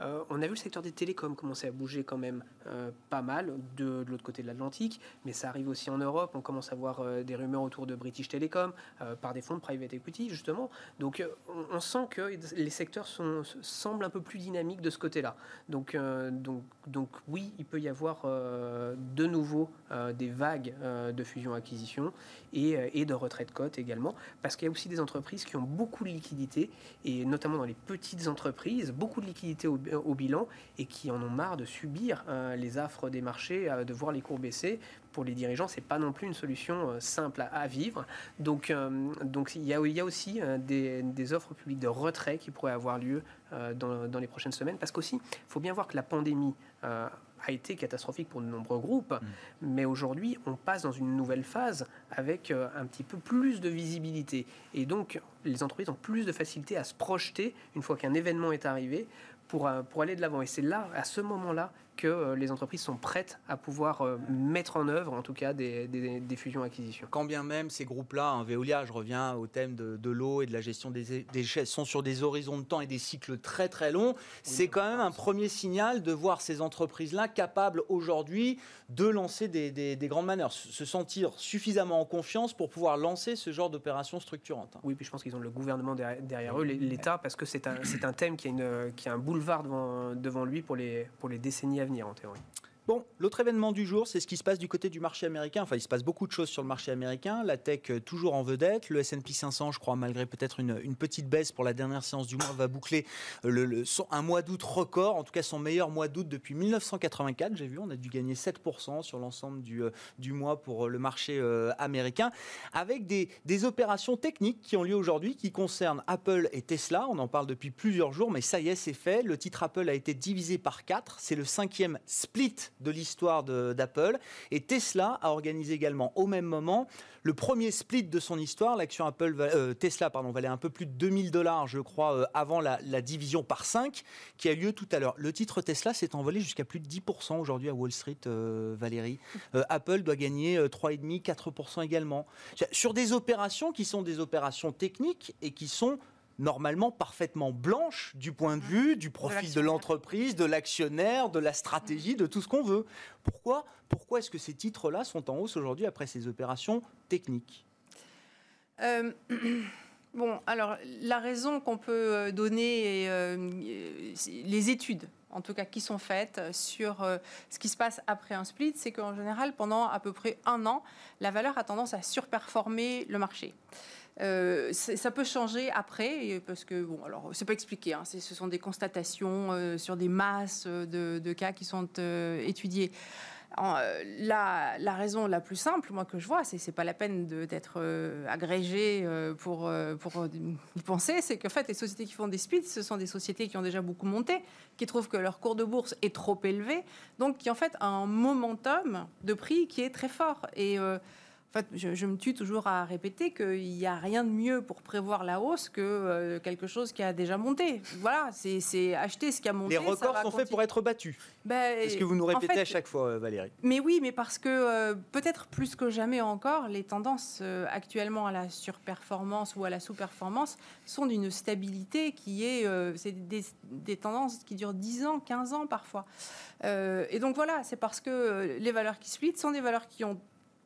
Speaker 3: Euh, on a vu le secteur des télécoms commencer à bouger quand même euh, pas mal de, de l'autre côté de l'Atlantique, mais ça arrive aussi en Europe. On commence à voir euh, des rumeurs autour de British Telecom euh, par des fonds de private equity justement. Donc euh, on, sent que les secteurs sont, semblent un peu plus dynamiques de ce côté-là. Donc, euh, donc, donc oui, il peut y avoir euh, de nouveau euh, des vagues euh, de fusion-acquisition et, euh, et de retrait de cote également, parce qu'il y a aussi des entreprises qui ont beaucoup de liquidités, et notamment dans les petites entreprises, beaucoup de liquidités au, au bilan, et qui en ont marre de subir euh, les affres des marchés, euh, de voir les cours baisser. Pour les dirigeants, c'est pas non plus une solution euh, simple à, à vivre. Donc, euh, donc il, y a, il y a aussi euh, des, des offres publiques de retrait qui pourraient avoir lieu dans, dans les prochaines semaines, parce qu'aussi, il faut bien voir que la pandémie a été catastrophique pour de nombreux groupes, mais aujourd'hui, on passe dans une nouvelle phase avec euh, un petit peu plus de visibilité. Et donc, les entreprises ont plus de facilité à se projeter une fois qu'un événement est arrivé pour, euh, pour aller de l'avant. Et c'est là, à ce moment-là, que euh, les entreprises sont prêtes à pouvoir euh, mettre en œuvre, en tout cas, des, des, des fusions-acquisitions.
Speaker 1: Quand bien même ces groupes-là, un Veolia, je reviens au thème de, de l'eau et de la gestion des déchets, sont sur des horizons de temps et des cycles très très longs, c'est quand même un premier signal de voir ces entreprises-là capables aujourd'hui de lancer des, des- des grandes manœuvres, se se sentir suffisamment en confiance pour pouvoir lancer ce genre d'opérations structurantes.
Speaker 3: Oui, puis je pense qu'ils ont le gouvernement derrière, derrière eux, l'État, parce que c'est un, thème qui a, une, qui a un boulevard devant, devant lui pour les, pour les décennies à venir, en théorie.
Speaker 1: Bon, l'autre événement du jour, c'est ce qui se passe du côté du marché américain. Enfin, il se passe beaucoup de choses sur le marché américain. La tech euh, toujours en vedette. Le S&P 500, je crois, malgré peut-être une, petite baisse pour la dernière séance du mois, va boucler euh, un mois d'août record, en tout cas son meilleur mois d'août depuis 1984. J'ai vu, on a dû gagner 7% sur l'ensemble du, euh, du mois pour le marché américain, avec des, des opérations techniques qui ont lieu aujourd'hui, qui concernent Apple et Tesla. On en parle depuis plusieurs jours, mais ça y est, c'est fait. Le titre Apple a été divisé par 4. C'est le cinquième split de l'histoire d'Apple. Et Tesla a organisé également au même moment le premier split de son histoire. L'action Apple, euh, Tesla pardon, valait un peu plus de 2000 dollars, je crois, euh, avant la, division par 5 qui a lieu tout à l'heure. Le titre Tesla s'est envolé jusqu'à plus de 10% aujourd'hui à Wall Street, euh, Valérie. Apple doit gagner 3,5, 4% également. Sur des opérations qui sont des opérations techniques et qui sont normalement parfaitement blanche du point de vue du profit de l'entreprise, de l'actionnaire, de la stratégie, de tout ce qu'on veut. Pourquoi, Pourquoi est-ce que ces titres-là sont en hausse aujourd'hui après ces opérations techniques?
Speaker 5: Euh, Bon, alors la raison qu'on peut euh, donner, euh, les études en tout cas qui sont faites sur ce qui se passe après un split, c'est qu'en général, pendant à peu près un an, la valeur a tendance à surperformer le marché. Euh, ça peut changer après, parce que, bon, alors, c'est pas expliqué, hein, ce sont des constatations euh, sur des masses de, cas qui sont euh, étudiés. La, la, raison la plus simple, moi, que je vois, c'est c'est pas la peine d'être agrégé pour, pour y penser, c'est qu'en fait, les sociétés qui font des splits, ce sont des sociétés qui ont déjà beaucoup monté, qui trouvent que leur cours de bourse est trop élevé, donc qui, en fait, a un momentum de prix qui est très fort. Et en fait, je, me tue toujours à répéter qu'il n'y a rien de mieux pour prévoir la hausse que euh, quelque chose qui a déjà monté. Voilà, c'est acheter ce qui a monté.
Speaker 1: Les records sont faits pour être battus. Ben, c'est ce que vous nous répétez à chaque fois, Valérie.
Speaker 5: Mais oui, mais parce que euh, peut-être plus que jamais encore, les tendances euh, actuellement à la surperformance ou à la sous-performance sont d'une stabilité qui est, c'est des, des, tendances qui durent 10 ans, 15 ans parfois. et donc voilà, c'est parce que les valeurs qui split sont des valeurs qui ont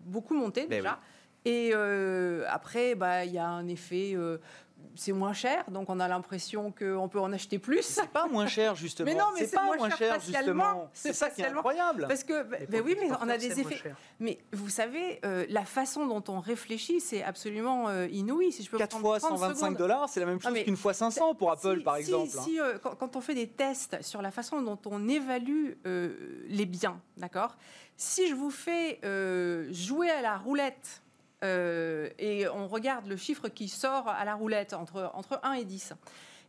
Speaker 5: beaucoup monté ben déjà. Et euh, après, bah, il y a un effet. Euh, c'est moins cher, donc on a l'impression qu'on peut en acheter plus.
Speaker 1: C'est pas moins cher justement.
Speaker 5: Mais non, mais c'est pas moins cher, justement.
Speaker 1: C'est ça qui est incroyable.
Speaker 5: Parce que, ben oui, mais on a des effets. Mais vous savez, euh, la façon dont on réfléchit, c'est absolument inouï.
Speaker 1: Si je peux 4 fois 125 dollars, c'est la même chose qu'une fois 500 pour Apple, par exemple.
Speaker 5: Si, quand, on fait des tests sur la façon dont on évalue les biens, d'accord? Si je vous fais euh, jouer à la roulette euh, et on regarde le chiffre qui sort à la roulette entre, entre 1 et 10,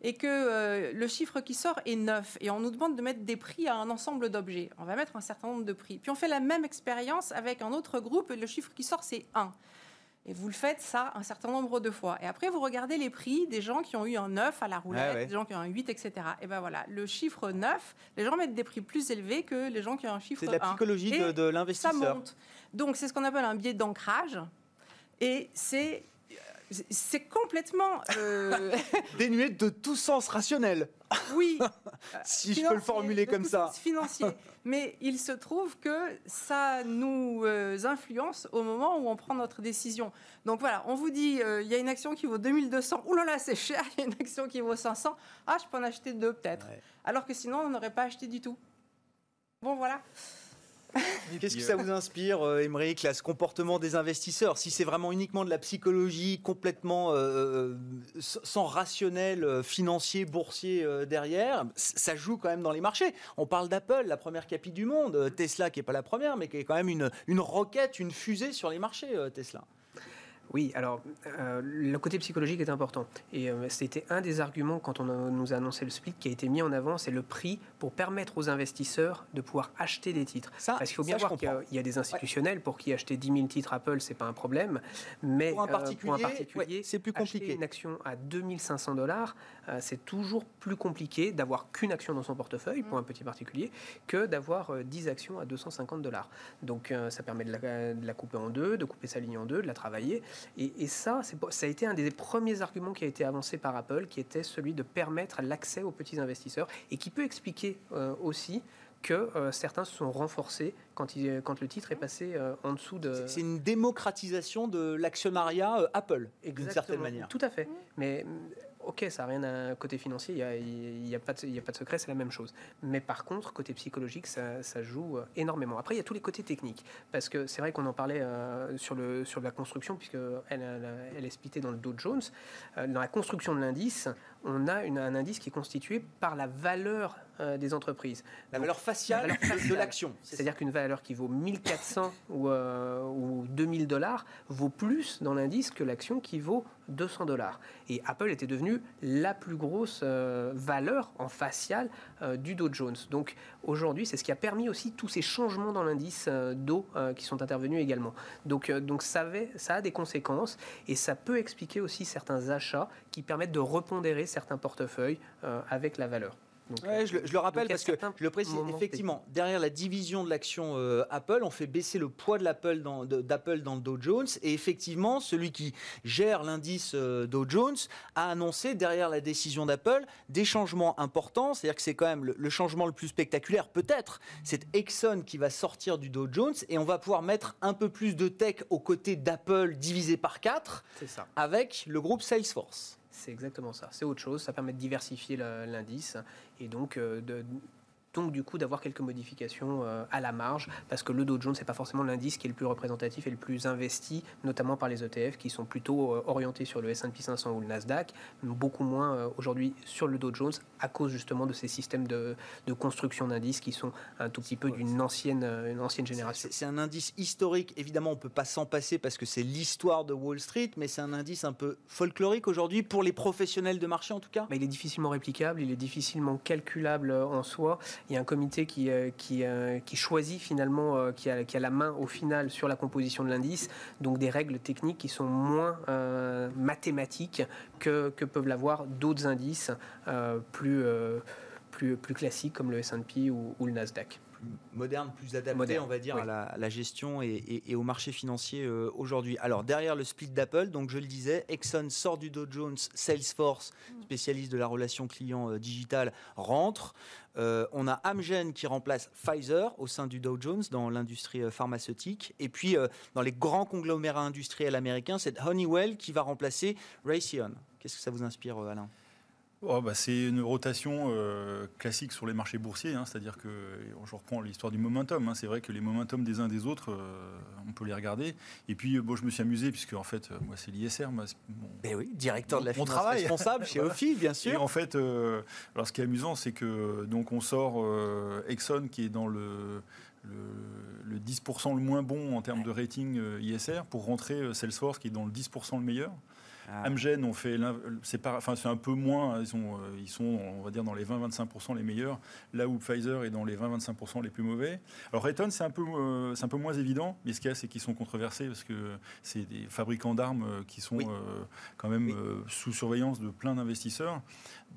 Speaker 5: et que euh, le chiffre qui sort est 9, et on nous demande de mettre des prix à un ensemble d'objets, on va mettre un certain nombre de prix. Puis on fait la même expérience avec un autre groupe, et le chiffre qui sort c'est 1. Et vous le faites ça un certain nombre de fois. Et après, vous regardez les prix des gens qui ont eu un 9 à la roulette, des gens qui ont un 8, etc. Et ben voilà, le chiffre 9, les gens mettent des prix plus élevés que les gens qui ont un chiffre 1.
Speaker 1: C'est la psychologie de, de l'investisseur.
Speaker 5: Ça monte. Donc, c'est ce qu'on appelle un biais d'ancrage. Et c'est c'est complètement
Speaker 1: euh, dénué de tout sens rationnel.
Speaker 5: Oui,
Speaker 1: si je peux le formuler comme ça.
Speaker 5: Financier. Mais il se trouve que ça nous euh, influence au moment où on prend notre décision. Donc voilà, on vous dit, euh, il y a une action qui vaut 2200. Ouh là là, c'est cher. Il y a une action qui vaut 500. Ah, je peux en acheter deux peut-être. Alors que sinon, on n'aurait pas acheté du tout. Bon voilà.
Speaker 1: Qu'est-ce que ça vous inspire, euh, Émeric, ce comportement des investisseurs Si c'est vraiment uniquement de la psychologie, complètement euh, euh, sans rationnel financier, boursier derrière, ça joue quand même dans les marchés. On parle d'Apple, la première capille du monde, Tesla qui n'est pas la première, mais qui est quand même une, une roquette, une fusée sur les marchés, Tesla.
Speaker 3: Oui, alors euh, le côté psychologique est important. Et euh, c'était un des arguments quand on nous a annoncé le split qui a été mis en avant, c'est le prix pour permettre aux investisseurs de pouvoir acheter des titres. Ça, Parce qu'il faut bien voir qu'il y, a des institutionnels pour qui acheter 10 000 titres Apple, c'est pas un problème. Mais
Speaker 1: pour un particulier, c'est plus compliqué.
Speaker 3: Acheter une action à 2500 dollars, euh, c'est toujours plus compliqué d'avoir qu'une action dans son portefeuille pour un petit particulier que d'avoir 10 actions à 250 dollars. Donc ça permet de la, de la couper en deux, de couper sa ligne en deux, de la travailler. Et, ça, ça a été un des premiers arguments qui a été avancé par Apple, qui était celui de permettre l'accès aux petits investisseurs et qui peut expliquer euh, aussi que euh, certains se sont renforcés quand, quand le titre est passé euh, en dessous de...
Speaker 1: C'est une démocratisation de l'actionnariat Apple, d'une certaine manière.
Speaker 3: Tout à fait. Mais ok, ça n'a rien à côté financier, il n'y a, a, pas de, secret, c'est la même chose. Mais par contre, côté psychologique, ça, joue énormément. Après, il y a tous les côtés techniques, parce que c'est vrai qu'on en parlait sur, le, sur la construction, puisqu'elle elle, est splittée dans le Dow Jones. dans la construction de l'indice, on a une, un indice qui est constitué par la valeur euh, des entreprises.
Speaker 1: La valeur faciale, de l'action.
Speaker 3: C'est-à-dire qu'une valeur qui vaut 1400 ou, euh, ou 2000 dollars vaut plus dans l'indice que l'action qui vaut 200 dollars. Et Apple était devenue la plus grosse euh, valeur en facial du Dow Jones. Donc aujourd'hui, c'est ce qui a permis aussi tous ces changements dans l'indice Dow qui sont intervenus également. Donc, donc ça, avait, ça a des conséquences et ça peut expliquer aussi certains achats qui permettent de repondérer certains portefeuilles avec la valeur.
Speaker 1: Euh, je, le rappelle parce que je le précise effectivement derrière la division de l'action euh, Apple, on fait baisser le poids de l'Apple dans, d'Apple dans le Dow Jones. Et effectivement celui qui gère l'indice euh, Dow Jones a annoncé derrière la décision d'Apple des changements importants, c'est-à-dire que c'est quand même le, changement le plus spectaculaire peut-être, c'est Exxon qui va sortir du Dow Jones et on va pouvoir mettre un peu plus de tech aux côtés d'Apple divisé par 4 avec le groupe Salesforce.
Speaker 3: C'est exactement ça. C'est autre chose. Ça permet de diversifier l'indice et donc euh, de, donc du coup d'avoir quelques modifications euh, à la marge, parce que le Dow Jones, n'est pas forcément l'indice qui est le plus représentatif et le plus investi, notamment par les ETF qui sont plutôt euh, orientés sur le S&P 500 ou le Nasdaq, beaucoup moins euh, aujourd'hui sur le Dow Jones, à cause justement de ces systèmes de, construction d'indices qui sont un tout petit peu d'une ancienne, une ancienne génération.
Speaker 1: C'est un indice historique, évidemment on ne peut pas s'en passer parce que c'est l'histoire de Wall Street, mais c'est un indice un peu folklorique aujourd'hui, pour les professionnels de marché en tout cas.
Speaker 3: Mais Il est difficilement réplicable, il est difficilement calculable en soi, il y a un comité qui, euh, euh, choisit finalement, euh, qui a, la main au final sur la composition de l'indice, donc des règles techniques qui sont moins mathématiques que, peuvent l'avoir d'autres indices plus, classiques comme le S&P ou le Nasdaq
Speaker 1: moderne, plus adapté, on va dire, à, la, gestion et, au marché financier euh, aujourd'hui. Alors, derrière le split d'Apple, donc je le disais, Exxon sort du Dow Jones, Salesforce, spécialiste de la relation client euh, digitale, rentre. Euh, on a Amgen qui remplace Pfizer au sein du Dow Jones dans l'industrie pharmaceutique. Et puis, dans les grands conglomérats industriels américains, c'est Honeywell qui va remplacer Raytheon. Qu'est-ce que ça vous inspire, Alain?
Speaker 4: Oh, bah, c'est une rotation euh, classique sur les marchés boursiers, hein, c'est-à-dire que je reprends l'histoire du momentum. Hein, c'est vrai que les momentum des uns des autres, euh, on peut les regarder. Et puis, bon, je me suis amusé puisque en fait, euh, moi, c'est l'ISR. Bon,
Speaker 1: ben oui, directeur de la finance travail. responsable chez Ophi, bien sûr. Et
Speaker 4: en fait, alors ce qui est amusant, c'est que donc on sort Exxon qui est dans le le, 10% le moins bon en termes de rating ISR pour rentrer Salesforce qui est dans le 10% le meilleur. Ah. Amgen, on fait, c'est enfin c'est un peu moins, ils, sont, euh, ils sont, on va dire, dans les 20-25% les meilleurs, là où Pfizer est dans les 20-25% les plus mauvais. Alors Raytheon, c'est un peu, euh, c'est un peu moins évident, mais ce qu'il y a, c'est qu'ils sont controversés parce que c'est des fabricants d'armes euh, qui sont quand même sous surveillance de plein d'investisseurs.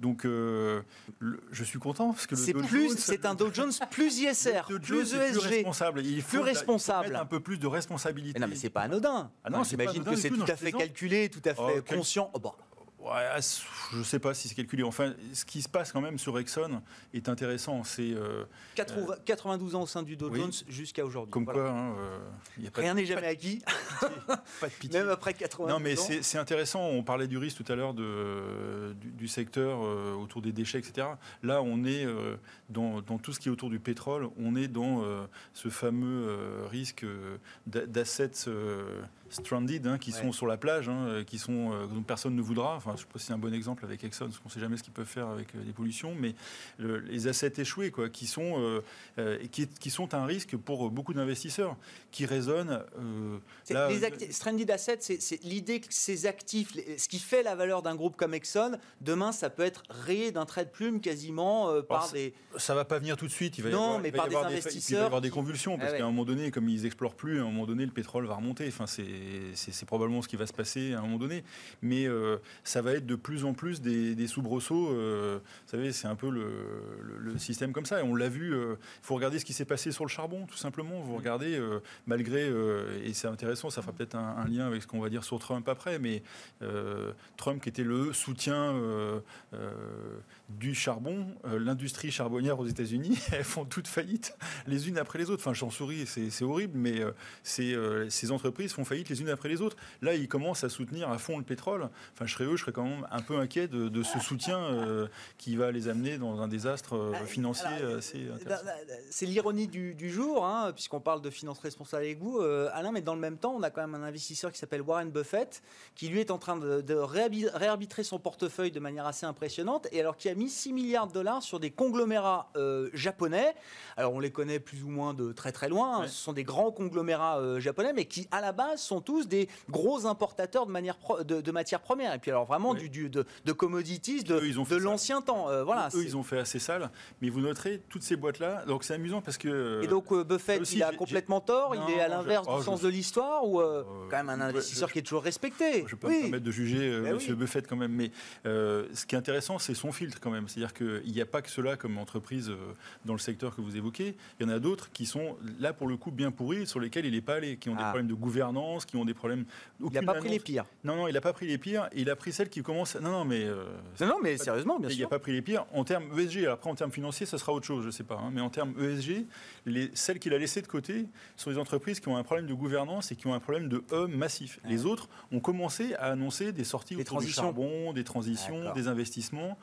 Speaker 4: Donc, je suis content parce que
Speaker 1: c'est plus, c'est un Dow Jones plus ISR, plus ESG, plus
Speaker 4: responsable. Il faut,
Speaker 1: plus responsable.
Speaker 4: un peu plus de responsabilité.
Speaker 1: non, mais c'est pas anodin. Ah non, j'imagine que c'est tout à fait calculé, tout à fait conscient. Oh, bah.
Speaker 4: Ouais, je ne sais pas si c'est calculé. Enfin, ce qui se passe quand même sur Exxon est intéressant. C'est
Speaker 1: 92 euh, ans au sein du Dow Jones jusqu'à aujourd'hui.
Speaker 4: Comme quoi, hein,
Speaker 1: euh, rien n'est jamais acquis.
Speaker 4: pas de pitié.
Speaker 1: Même après 92 ans.
Speaker 4: Non, mais c'est intéressant. On parlait du risque tout à l'heure du, secteur euh, autour des déchets, etc. Là, on est dans, dans, tout ce qui est autour du pétrole. On est dans ce fameux risque d'assets stranded, hein, qui sont sur la plage, hein, qui sont dont personne ne voudra. Enfin, je sais pas si c'est un bon exemple avec Exxon, parce qu'on ne sait jamais ce qu'ils peuvent faire avec euh, des pollutions, mais les assets échoués, quoi, qui sont, euh, euh, qui, qui, sont un risque pour beaucoup d'investisseurs, qui résonnent.
Speaker 1: les stranded assets, c'est l'idée que ces actifs, ce qui fait la valeur d'un groupe comme Exxon, demain, ça peut être rayé d'un trait de plume quasiment par des.
Speaker 4: Ça va pas venir tout de suite. Il va y
Speaker 1: non,
Speaker 4: avoir,
Speaker 1: mais par des investisseurs. il
Speaker 4: va y avoir des convulsions, parce ah qu'à un moment donné, comme ils explorent plus, à un moment donné, le pétrole va remonter. Enfin, c'est probablement ce qui va se passer à un moment donné. Mais ça va être de plus en plus des, soubresauts. Euh, vous savez, c'est un peu le, système comme ça. Et on l'a vu. Il euh, faut regarder ce qui s'est passé sur le charbon, tout simplement. Vous regardez, euh, malgré, et c'est intéressant, ça fera peut-être un, lien avec ce qu'on va dire sur Trump après, mais Trump qui était le soutien du charbon, l'industrie charbonnière aux États-Unis, elles font toutes faillite les unes après les autres. Enfin, j'en souris, c'est horrible, mais ces entreprises font faillite les unes après les autres. Là, ils commencent à soutenir à fond le pétrole. Enfin, je serais eux, je serais quand même un peu inquiet de, ce soutien euh, qui va les amener dans un désastre euh, ah, financier assez
Speaker 1: C'est l'ironie du, jour, hein, puisqu'on parle de finances responsables avec vous, Alain, mais dans le même temps, on a quand même un investisseur qui s'appelle Warren Buffett, qui lui est en train de, de réarbitrer son portefeuille de manière assez impressionnante, et alors qui a mis 6 milliards de dollars sur des conglomérats japonais. Alors, on les connaît plus ou moins de très très loin. Hein. Ce sont des grands conglomérats japonais, mais qui, à la base, sont tous des gros importateurs de, manière de, matières premières. Et puis alors vraiment du, de, de, commodities de, de l'ancien temps. Euh, voilà,
Speaker 4: eux, ils ont fait assez sale. Mais vous noterez toutes ces boîtes-là. Donc c'est amusant parce que.
Speaker 1: Et donc euh, Buffett, il a complètement tort. il est à l'inverse du oh, sens de l'histoire ou euh, quand même un investisseur qui est toujours respecté.
Speaker 4: Je peux pas me permettre de juger ben Monsieur Buffett quand même. Mais ce qui est intéressant, c'est son filtre quand même. C'est-à-dire qu'il n'y a pas que cela comme entreprise dans le secteur que vous évoquez. Il y en a d'autres qui sont là pour le coup bien pourris, sur lesquels il n'est pas allé, qui ont des ah. problèmes de gouvernance, qui ont des problèmes.
Speaker 1: Il n'a pas pris les pires.
Speaker 4: Non, non, il n'a pas pris les pires. Il a pris celles qui commencent. Non, non, mais. Euh,
Speaker 1: non, non, mais sérieusement, bien sûr.
Speaker 4: Il n'a pas pris les pires. En termes ESG, après en termes financiers, ça sera autre chose, je ne sais pas. Hein, mais en termes ESG, les, celles qu'il a laissées de côté sont des entreprises qui ont un problème de gouvernance et qui ont un problème de E massif. Les autres ont commencé à annoncer des sorties des transitions. du charbon, des transitions, des investissements.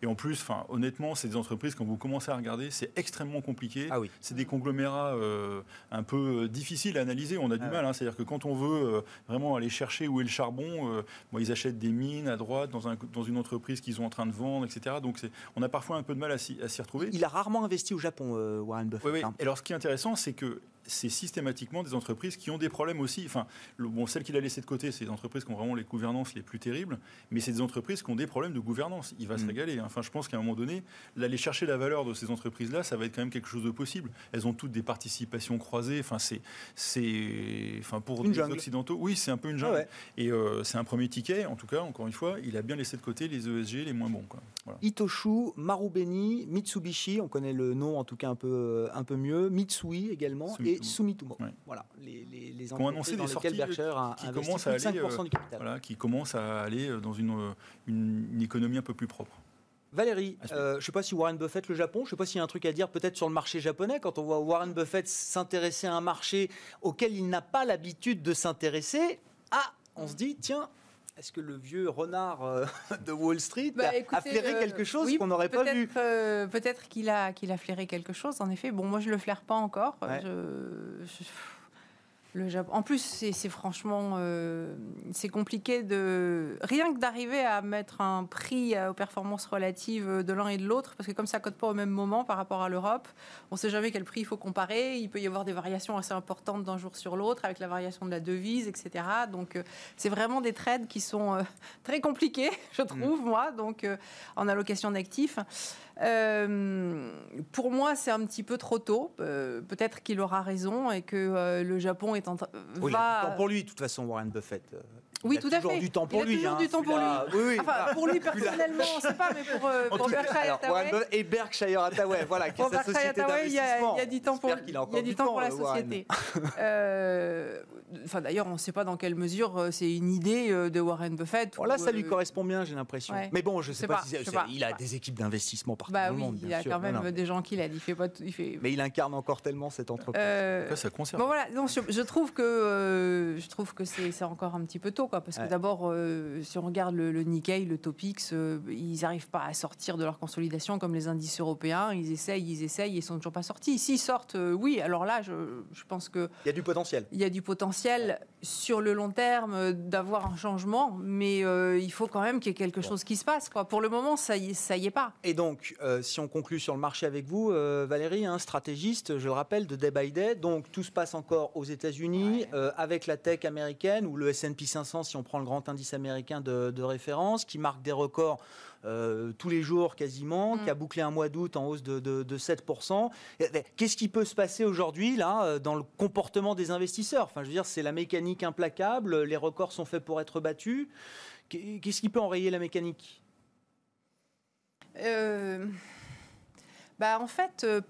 Speaker 4: Et en plus, enfin, honnêtement, c'est des entreprises, quand vous commencez à regarder, c'est extrêmement compliqué.
Speaker 1: Ah oui.
Speaker 4: C'est des conglomérats euh, un peu euh, difficiles à analyser. On a du ah mal. Hein. C'est-à-dire que quand on veut euh, vraiment aller chercher où est le charbon, ils achètent des mines à droite dans, un, dans une entreprise qu'ils sont en train de vendre, etc. Donc on a parfois un peu de mal à s'y retrouver.
Speaker 1: Il a rarement investi au Japon, Warren Buffett.
Speaker 4: Oui, oui. Hein. Et alors, ce qui est intéressant, c'est que c'est systématiquement des entreprises qui ont des problèmes aussi. Enfin, bon, celles qu'il a laissées de côté, c'est des entreprises qui ont vraiment les gouvernances les plus terribles, mais c'est des entreprises qui ont des problèmes de gouvernance. Il va se mm. régaler. Hein. Enfin, je pense qu'à un moment donné, l'aller chercher la valeur de ces entreprises-là, ça va être quand même quelque chose de possible. Elles ont toutes des participations croisées. Enfin, c'est, c'est, enfin, pour les occidentaux, oui, c'est un peu une jungle. Et euh, c'est un premier ticket. En tout cas, encore une fois, il a bien laissé de côté les ESG les moins bons. Quoi.
Speaker 1: Itoshu, Marubeni, Mitsubishi, on connaît le nom en tout cas un peu, un peu mieux, Mitsui également, et Sumitomo. Voilà, les, les, les
Speaker 4: entreprises dans lesquelles Berkshire a qui commencent à aller, 5% du capital. Voilà, qui commencent à aller dans une, une, économie un peu plus propre.
Speaker 1: Valérie, euh, je ne sais pas si Warren Buffett, le Japon, je ne sais pas s'il y a un truc à dire peut-être sur le marché japonais, quand on voit Warren Buffett s'intéresser à un marché auquel il n'a pas l'habitude de s'intéresser, ah, on se dit, tiens, est-ce que le vieux renard euh, de Wall Street bah, a, flairé euh, quelque chose qu'on n'aurait pas vu?
Speaker 5: Peut-être qu'il a, qu'il a flairé quelque chose, en effet. Bon, moi, je ne le flaire pas encore. En plus, c'est franchement, euh, c'est compliqué de rien que d'arriver à mettre un prix aux performances relatives de l'un et de l'autre, parce que comme ça cote pas au même moment par rapport à l'Europe, on ne sait jamais quel prix il faut comparer. Il peut y avoir des variations assez importantes d'un jour sur l'autre avec la variation de la devise, etc. Donc, euh, c'est vraiment des trades qui sont euh, très compliqués, je trouve, mm. moi, donc en allocation d'actifs. Euh, pour moi, c'est un petit peu trop tôt. Euh, peut-être qu'il aura raison et que euh, le Japon est en train.
Speaker 1: Oui, va... pour lui, de toute façon, Warren Buffett.
Speaker 5: Oui, tout à fait.
Speaker 1: Du temps pour
Speaker 5: il
Speaker 1: a toujours
Speaker 5: hein, du temps pour lui.
Speaker 1: Oui, oui,
Speaker 5: enfin, pour lui personnellement, on ne sait pas, mais pour, pour Berkshire Hathaway.
Speaker 1: Et Berkshire Hathaway, voilà, qui est sa société d'investissement.
Speaker 5: Il y a du temps pour, il, y a du temps pour la société. enfin, d'ailleurs, on ne sait pas dans quelle mesure c'est une idée de Warren Buffett.
Speaker 1: Voilà, ça lui correspond bien, j'ai l'impression. Mais bon, je ne sais pas, si il a des équipes d'investissement partout bah, oui,
Speaker 5: Il a quand même des gens qui l'aident. Il fait pas
Speaker 1: il fait... Mais il incarne encore tellement cette entreprise. Euh...
Speaker 4: Ça conserve.
Speaker 5: Bon, voilà, non, je, trouve que euh, je trouve que c'est encore un petit peu tôt, quoi, parce que d'abord, euh, si on regarde le, Nikkei, le Topix, euh, ils n'arrivent pas à sortir de leur consolidation comme les indices européens. Ils essayent, ils essayent, ils sont toujours pas sortis. S'ils sortent, oui. Alors là, je, je pense que
Speaker 1: il y a du potentiel.
Speaker 5: Il y a du potentiel sur le long terme d'avoir un changement, mais il faut quand même qu'il y ait quelque chose qui se passe. Quoi. Pour le moment, ça y, ça y est pas.
Speaker 1: Et donc, si on conclut sur le marché avec vous, euh, Valérie, un stratégiste, je le rappelle, de Day by Day. Donc tout se passe encore aux États-Unis euh, avec la tech américaine ou le S&P 500 si on prend le grand indice américain de, référence qui marque des records euh, tous les jours quasiment, mm. qui a bouclé un mois d'août en hausse de, de 7%. Qu'est-ce qui peut se passer aujourd'hui là dans le comportement des investisseurs? Enfin, je veux dire, c'est la mécanique implacable. Les records sont faits pour être battus. Qu'est-ce qui peut enrayer la mécanique?
Speaker 5: Bah, En fait, euh,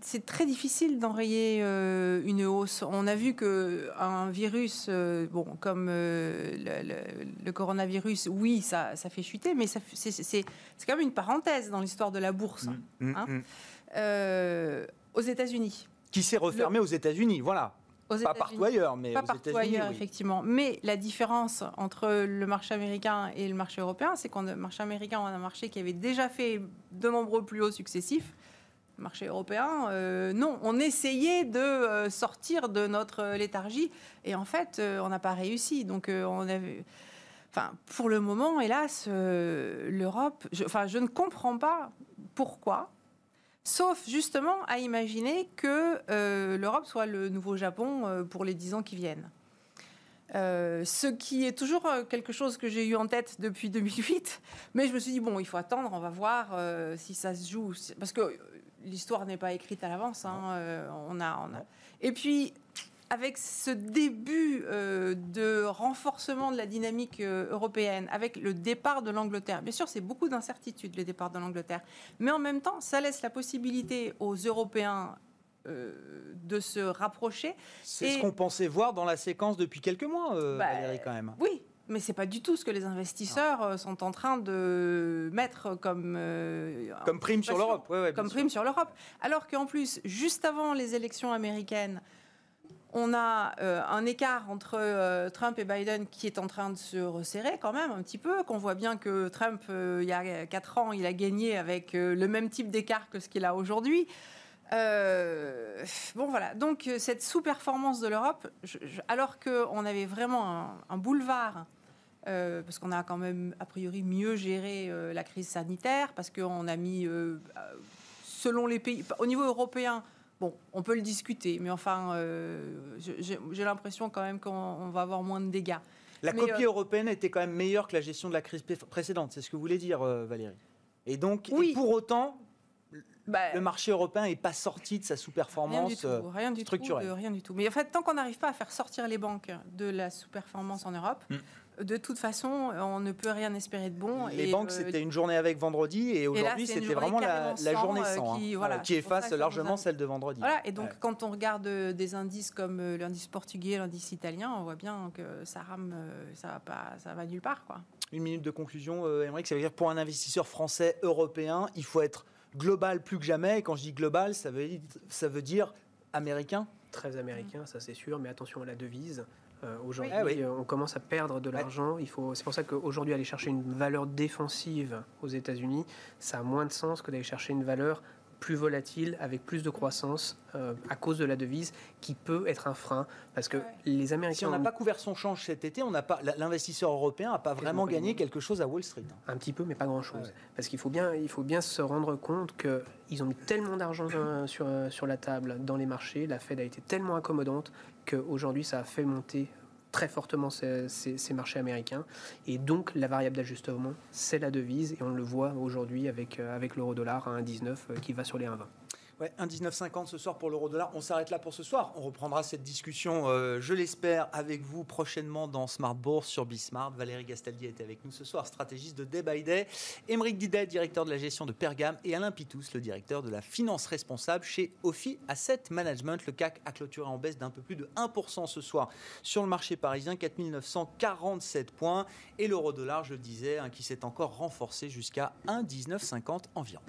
Speaker 5: c'est très difficile d'enrayer euh, une hausse. On a vu qu'un virus, euh, bon, comme le, coronavirus, oui, ça, ça fait chuter, mais c'est quand même une parenthèse dans l'histoire de la bourse. Mmh. Hein. Mmh. aux États-Unis.
Speaker 1: Qui s'est refermé aux États-Unis, voilà.
Speaker 5: Aux
Speaker 1: Pas partout ailleurs, mais
Speaker 5: pas
Speaker 1: aux
Speaker 5: partout ailleurs,
Speaker 1: oui.
Speaker 5: effectivement. Mais la différence entre le marché américain et le marché européen, c'est qu'on a le marché américain, on a un marché qui avait déjà fait de nombreux plus hauts successifs. Le marché européen, euh, non, on essayait de euh, sortir de notre léthargie et en fait, euh, on n'a pas réussi. Donc, euh, on avait. Enfin, pour le moment, hélas, euh, l'Europe. je- Enfin, je ne comprends pas pourquoi. Sauf justement à imaginer que euh, l'Europe soit le nouveau Japon euh, pour les dix ans qui viennent. Euh, ce qui est toujours quelque chose que j'ai eu en tête depuis 2008, mais je me suis dit, bon, il faut attendre, on va voir si ça se joue. Parce que l'histoire n'est pas écrite à l'avance. hein, on a, on a... Et puis, avec ce début euh, de renforcement de la dynamique euh, européenne, avec le départ de l'Angleterre, bien sûr, c'est beaucoup d'incertitudes, le départ de l'Angleterre, mais en même temps, ça laisse la possibilité aux Européens euh, de se rapprocher.
Speaker 1: C'est
Speaker 5: Et-
Speaker 1: ce qu'on pensait voir dans la séquence depuis quelques mois,
Speaker 5: Bah,
Speaker 1: Valérie, quand même.
Speaker 5: Oui, mais c'est pas du tout ce que les investisseurs sont en train de mettre comme euh,
Speaker 1: Comme prime sur l'Europe. ouais, ouais,
Speaker 5: comme
Speaker 1: sûr.
Speaker 5: prime sur l'Europe. Alors qu'en plus, juste avant les élections américaines, on a euh, un écart entre euh, Trump et Biden qui est en train de se resserrer quand même un petit peu, qu'on voit bien que Trump, euh, il y a 4 ans, il a gagné avec le même type d'écart que ce qu'il a aujourd'hui. Bon voilà, donc cette sous-performance de l'Europe, alors qu'on avait vraiment un, boulevard, parce qu'on a quand même a priori mieux géré la crise sanitaire, parce qu'on a mis, selon les pays, au niveau européen, bon, on peut le discuter, mais enfin, euh, j'ai l'impression quand même qu'on on va avoir moins de dégâts.
Speaker 1: La
Speaker 5: Mais,
Speaker 1: copie
Speaker 5: euh,
Speaker 1: européenne était quand même meilleure que la gestion de la crise pré- précédente. C'est ce que vous voulez dire, euh, Valérie. Et donc,
Speaker 5: Oui.
Speaker 1: et pour autant,
Speaker 5: Bah,
Speaker 1: le marché européen n'est pas sorti de sa
Speaker 5: Rien du
Speaker 1: sous-performance.
Speaker 5: tout, rien du
Speaker 1: structurelle.
Speaker 5: tout, de- rien du tout. Mais en fait, tant qu'on n'arrive pas à faire sortir les banques de la sous-performance en Europe, de toute façon, on ne peut rien espérer de bon.
Speaker 1: Les
Speaker 5: Et,
Speaker 1: banques,
Speaker 5: euh,
Speaker 1: c'était une journée avec vendredi, et aujourd'hui, c'était vraiment la, journée
Speaker 5: euh,
Speaker 1: sans,
Speaker 5: qui-
Speaker 1: hein,
Speaker 5: voilà,
Speaker 1: euh, qui
Speaker 5: ça
Speaker 1: efface largement
Speaker 5: a-
Speaker 1: celle de vendredi.
Speaker 5: Voilà, et donc
Speaker 1: Ouais.
Speaker 5: quand on regarde euh, des indices comme euh, l'indice portugais, l'indice italien, on voit bien que ça rame, euh, ça va pas, ça va nulle part, quoi.
Speaker 1: Une minute de conclusion, euh, Émeric, ça veut dire pour un investisseur français, européen, il faut être global plus que jamais. Et quand je dis global, ça veut, ça veut dire américain.
Speaker 3: Très américain, ça c'est sûr, mais attention à la devise. Euh, aujourd'hui,
Speaker 1: Ah oui.
Speaker 3: euh, on commence à perdre de l'argent. Il faut, c'est pour ça qu'aujourd'hui, aller chercher une valeur défensive aux États-Unis, ça a moins de sens que d'aller chercher une valeur plus volatile, avec plus de croissance, euh, à cause de la devise, qui peut être un frein. Parce que
Speaker 5: Ouais.
Speaker 3: les Américains
Speaker 1: Si on n'a pas couvert son change cet été, on n'a pas l'investisseur européen n'a pas vraiment gagné quelque chose à Wall Street.
Speaker 3: Un petit peu, mais pas grand-chose.
Speaker 1: Ouais.
Speaker 3: Parce qu'il faut bien, il faut bien se rendre compte qu'ils ont mis tellement d'argent sur, sur la table dans les marchés, la Fed a été tellement accommodante qu'aujourd'hui, ça a fait monter très fortement ces, marchés américains. Et donc, la variable d'ajustement, c'est la devise. Et on le voit aujourd'hui avec, euh, avec l'euro-dollar à 1,19 euh, qui va sur les 1,20.
Speaker 1: Ouais, 1,1950 ce soir pour l'euro-dollar. On s'arrête là pour ce soir. On reprendra cette discussion, euh, je l'espère, avec vous prochainement dans Smart Bourse sur Bismart. Valérie Gastaldi était avec nous ce soir, stratégiste de Day by Day. Émeric Didet, directeur de la gestion de Pergam. Et Alain Pitous, le directeur de la finance responsable chez Ophi Asset Management. Le CAC a clôturé en baisse d'un peu plus de 1% ce soir sur le marché parisien, 4947 points. Et l'euro-dollar, je le disais, hein, qui s'est encore renforcé jusqu'à 1,1950 environ.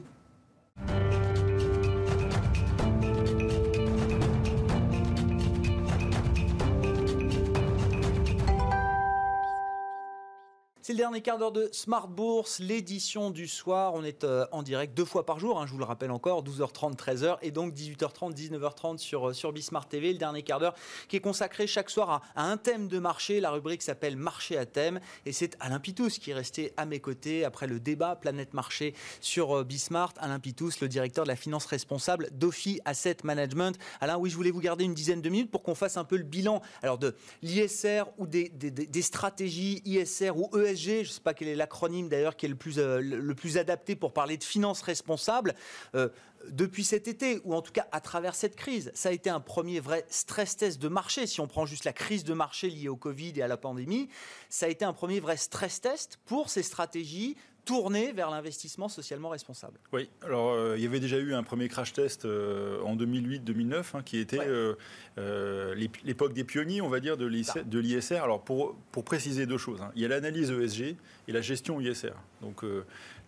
Speaker 1: C'est le dernier quart d'heure de Smart Bourse, l'édition du soir. On est euh, en direct deux fois par jour, hein, je vous le rappelle encore, 12h30, 13h et donc 18h30, 19h30 sur, euh, sur Bismart TV. Le dernier quart d'heure qui est consacré chaque soir à, un thème de marché. La rubrique s'appelle Marché à thème et c'est Alain Pitous qui est resté à mes côtés après le débat Planète Marché sur euh, Bismart. Alain Pitous, le directeur de la finance responsable d'Ophi Asset Management. Alain, oui, je voulais vous garder une dizaine de minutes pour qu'on fasse un peu le bilan alors de l'ISR ou des- des stratégies ISR ou ESG. Je ne sais pas quel est l'acronyme d'ailleurs qui est le plus, euh, adapté pour parler de finance responsable. Euh, depuis cet été, ou en tout cas à travers cette crise, ça a été un premier vrai stress test de marché. Si on prend juste la crise de marché liée au Covid et à la pandémie, ça a été un premier vrai stress test pour ces stratégies tourner vers l'investissement socialement responsable.
Speaker 4: Oui, alors euh, il y avait déjà eu un premier crash test euh, en 2008-2009 hein, qui était euh, l'époque des pionniers, on va dire, de l'ISR. Alors pour, pour préciser deux choses, hein. il y a l'analyse ESG et la gestion ISR. Donc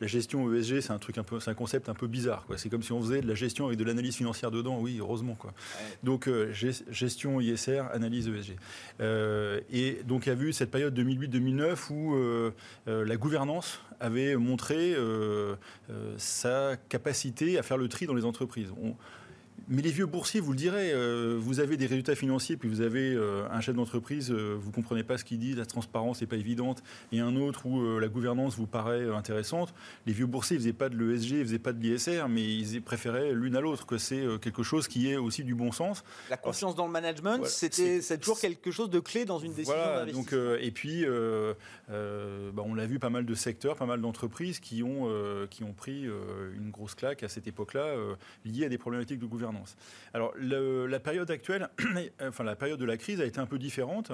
Speaker 4: la gestion ESG, c'est un truc un peu, c'est un concept un peu bizarre. C'est comme si on faisait de la gestion avec de l'analyse financière dedans. Oui, heureusement quoi. Donc gestion ISR, analyse ESG. et donc il y a vu cette période 2008-2009 où la gouvernance avait montré euh, euh, sa capacité à faire le tri dans les entreprises. Mais les vieux boursiers, vous le direz, euh, vous avez des résultats financiers, puis vous avez euh, un chef d'entreprise, euh, vous ne comprenez pas ce qu'il dit, la transparence n'est pas évidente, et un autre où la gouvernance vous paraît intéressante. Les vieux boursiers ne faisaient pas de l'ESG, ils ne faisaient pas de l'ISR, mais ils préféraient l'une à l'autre, que c'est quelque chose qui est aussi du bon sens.
Speaker 1: La confiance dans le management, c'était c'est toujours quelque chose de clé dans une décision voilà,
Speaker 4: donc Et puis, bah, on l'a vu, pas mal de secteurs, pas mal d'entreprises qui, ont qui ont pris une grosse claque à cette époque-là, liée à des problématiques de gouvernance. Alors la période actuelle, enfin la période de la crise a été un peu différente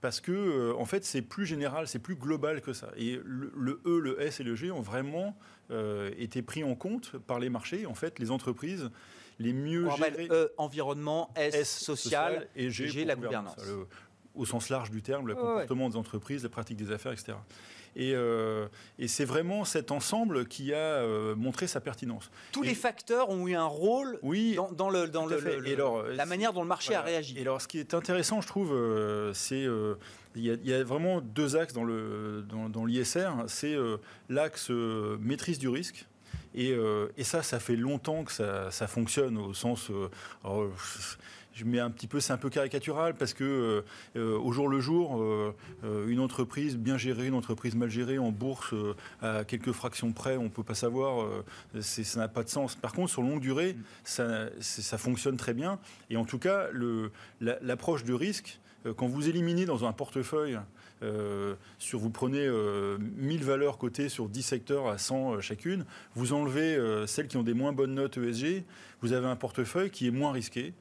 Speaker 4: parce que euh, en fait c'est plus général, c'est plus global que ça. Et le, E, le S et le G ont vraiment euh, été pris en compte par les marchés. En fait, les entreprises les mieux
Speaker 1: gérées. E, environnement, S, social, et G, la gouvernance.
Speaker 4: au sens large du terme, le comportement des entreprises, la pratique des affaires, etc. Euh, et, c'est vraiment cet ensemble qui a euh, montré sa pertinence.
Speaker 1: Tous les facteurs ont eu un rôle
Speaker 4: oui,
Speaker 1: dans, le, dans le, la manière dont le marché a réagi.
Speaker 4: Et alors, ce qui est intéressant, je trouve, euh, c'est il y, a vraiment deux axes dans l'ISR. Dans, dans c'est l'axe maîtrise du risque. Et, et, ça, ça fait longtemps que ça, ça fonctionne au sens je mets un petit peu, c'est un peu caricatural parce que euh, euh, au jour le jour, euh, une entreprise bien gérée, une entreprise mal gérée en bourse à quelques fractions près, on peut pas savoir, ça n'a pas de sens. Par contre, sur longue durée, ça, ça fonctionne très bien. Et en tout cas, l'approche de risque, quand vous éliminez dans un portefeuille sur, vous prenez 1000 valeurs cotées sur 10 secteurs à 100 chacune, vous enlevez celles qui ont des moins bonnes notes ESG, vous avez un portefeuille qui est moins risqué,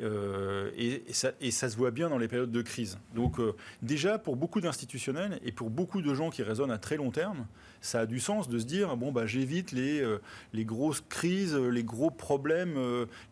Speaker 4: euh, et, ça, se voit bien dans les périodes de crise. Donc euh, déjà, pour beaucoup d'institutionnels et pour beaucoup de gens qui raisonnent à très long terme, ça a du sens de se dire bon bah j'évite les, euh, les grosses crises, les gros problèmes,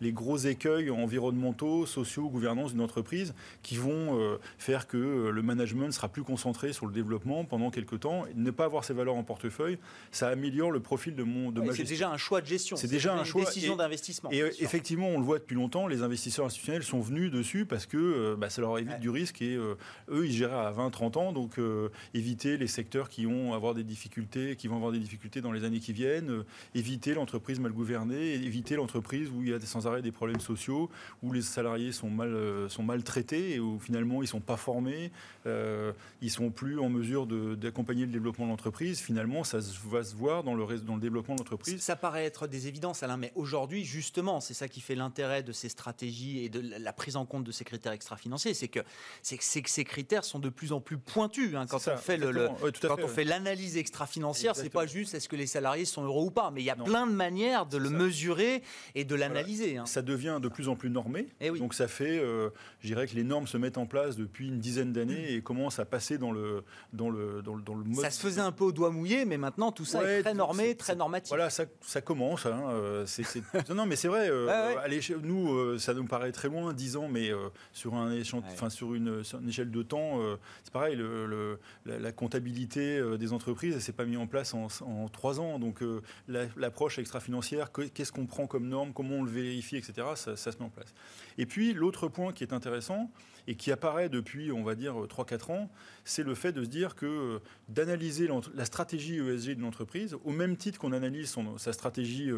Speaker 4: les gros écueils environnementaux, sociaux, gouvernance d'une entreprise qui vont faire que le management sera plus concentré sur le développement pendant quelques temps. ne pas avoir ces valeurs en portefeuille, ça améliore le profil de mon de ma
Speaker 1: C'est déjà un choix de gestion.
Speaker 4: C'est déjà un choix.
Speaker 1: Décision d'investissement.
Speaker 4: Et, effectivement, on le voit depuis longtemps, les investisseurs sont venus dessus parce que euh, bah, ça leur évite du risque et euh, eux, ils géraient à 20-30 ans, donc euh, éviter les secteurs qui vont avoir des difficultés, qui vont avoir des difficultés dans les années qui viennent, éviter l'entreprise mal gouvernée, éviter l'entreprise où il y a sans arrêt des problèmes sociaux, où les salariés sont mal, sont mal traités et où finalement ils sont pas formés, ils sont plus en mesure d'accompagner le développement de l'entreprise. Finalement, ça va se voir dans le, dans le développement de l'entreprise.
Speaker 1: Ça paraît être des évidences, Alain, mais aujourd'hui, justement, c'est ça qui fait l'intérêt de ces stratégies et de la prise en compte de ces critères extra-financiers, c'est que, ces critères sont de plus en plus pointus. Hein, quand on fait l'analyse extra-financière, c'est pas juste est-ce que les salariés sont heureux ou pas, mais il y a plein de manières de le mesurer et de l'analyser. Hein.
Speaker 4: Ça devient de plus en plus normé. Et eh oui. Donc ça fait, euh, je dirais que les normes se mettent en place depuis une dizaine d'années et commencent à passer dans le, dans le, dans le, dans le mode.
Speaker 1: Ça se faisait un peu au doigt mouillé, mais maintenant tout ça est très normé, très normatif.
Speaker 4: Voilà, ça, ça commence. Hein, euh, non, mais c'est vrai. Euh, allez, nous, ça nous paraît très loin, 10 ans, mais euh, sur, un enfin, sur, une, échelle de temps, euh, c'est pareil, le, la, comptabilité euh, des entreprises, elle s'est pas mise en place en, trois ans. Donc l'approche extra-financière, qu'est-ce qu'on prend comme norme, comment on le vérifie, etc., ça, se met en place. Et puis l'autre point qui est intéressant, et qui apparaît depuis, on va dire, 3-4 ans, c'est le fait de se dire que d'analyser la stratégie ESG de l'entreprise, au même titre qu'on analyse sa stratégie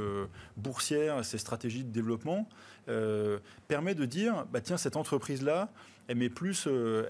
Speaker 4: boursière, ses stratégies de développement, permet de dire, bah, tiens, cette entreprise-là, elle met plus, euh,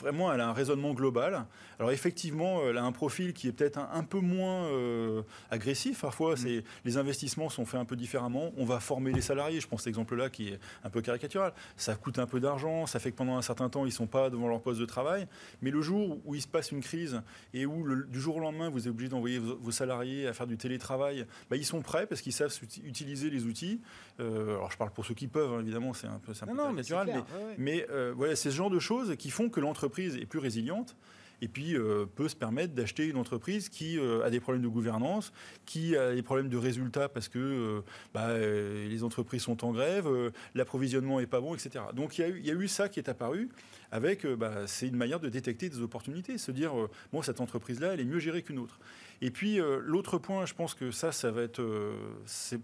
Speaker 4: vraiment, elle a un raisonnement global. Alors effectivement, elle a un profil qui est peut-être un, peu moins euh, agressif. Parfois, mm. c'est les investissements sont faits un peu différemment. On va former les salariés. Je pense à cet exemple-là qui est un peu caricatural. Ça coûte un peu d'argent. Ça fait que pendant un certain temps, ils sont pas devant leur poste de travail. Mais le jour où il se passe une crise et où du jour au lendemain, vous êtes obligé d'envoyer vos, salariés à faire du télétravail, bah, ils sont prêts parce qu'ils savent utiliser les outils. Euh, alors je parle pour ceux qui peuvent, hein, évidemment, c'est un peu, un peu caricatural. Mais, mais, voilà, c'est ce genre de choses qui font que l'entreprise est plus résiliente. et puis euh, peut se permettre d'acheter une entreprise qui euh, a des problèmes de gouvernance, qui a des problèmes de résultats parce que euh, bah, les entreprises sont en grève, l'approvisionnement n'est pas bon, etc. Donc il y, a eu, ça qui est apparu avec, bah, c'est une manière de détecter des opportunités, se dire, bon, cette entreprise-là, elle est mieux gérée qu'une autre. Et puis l'autre point, je pense que ça, ça va être,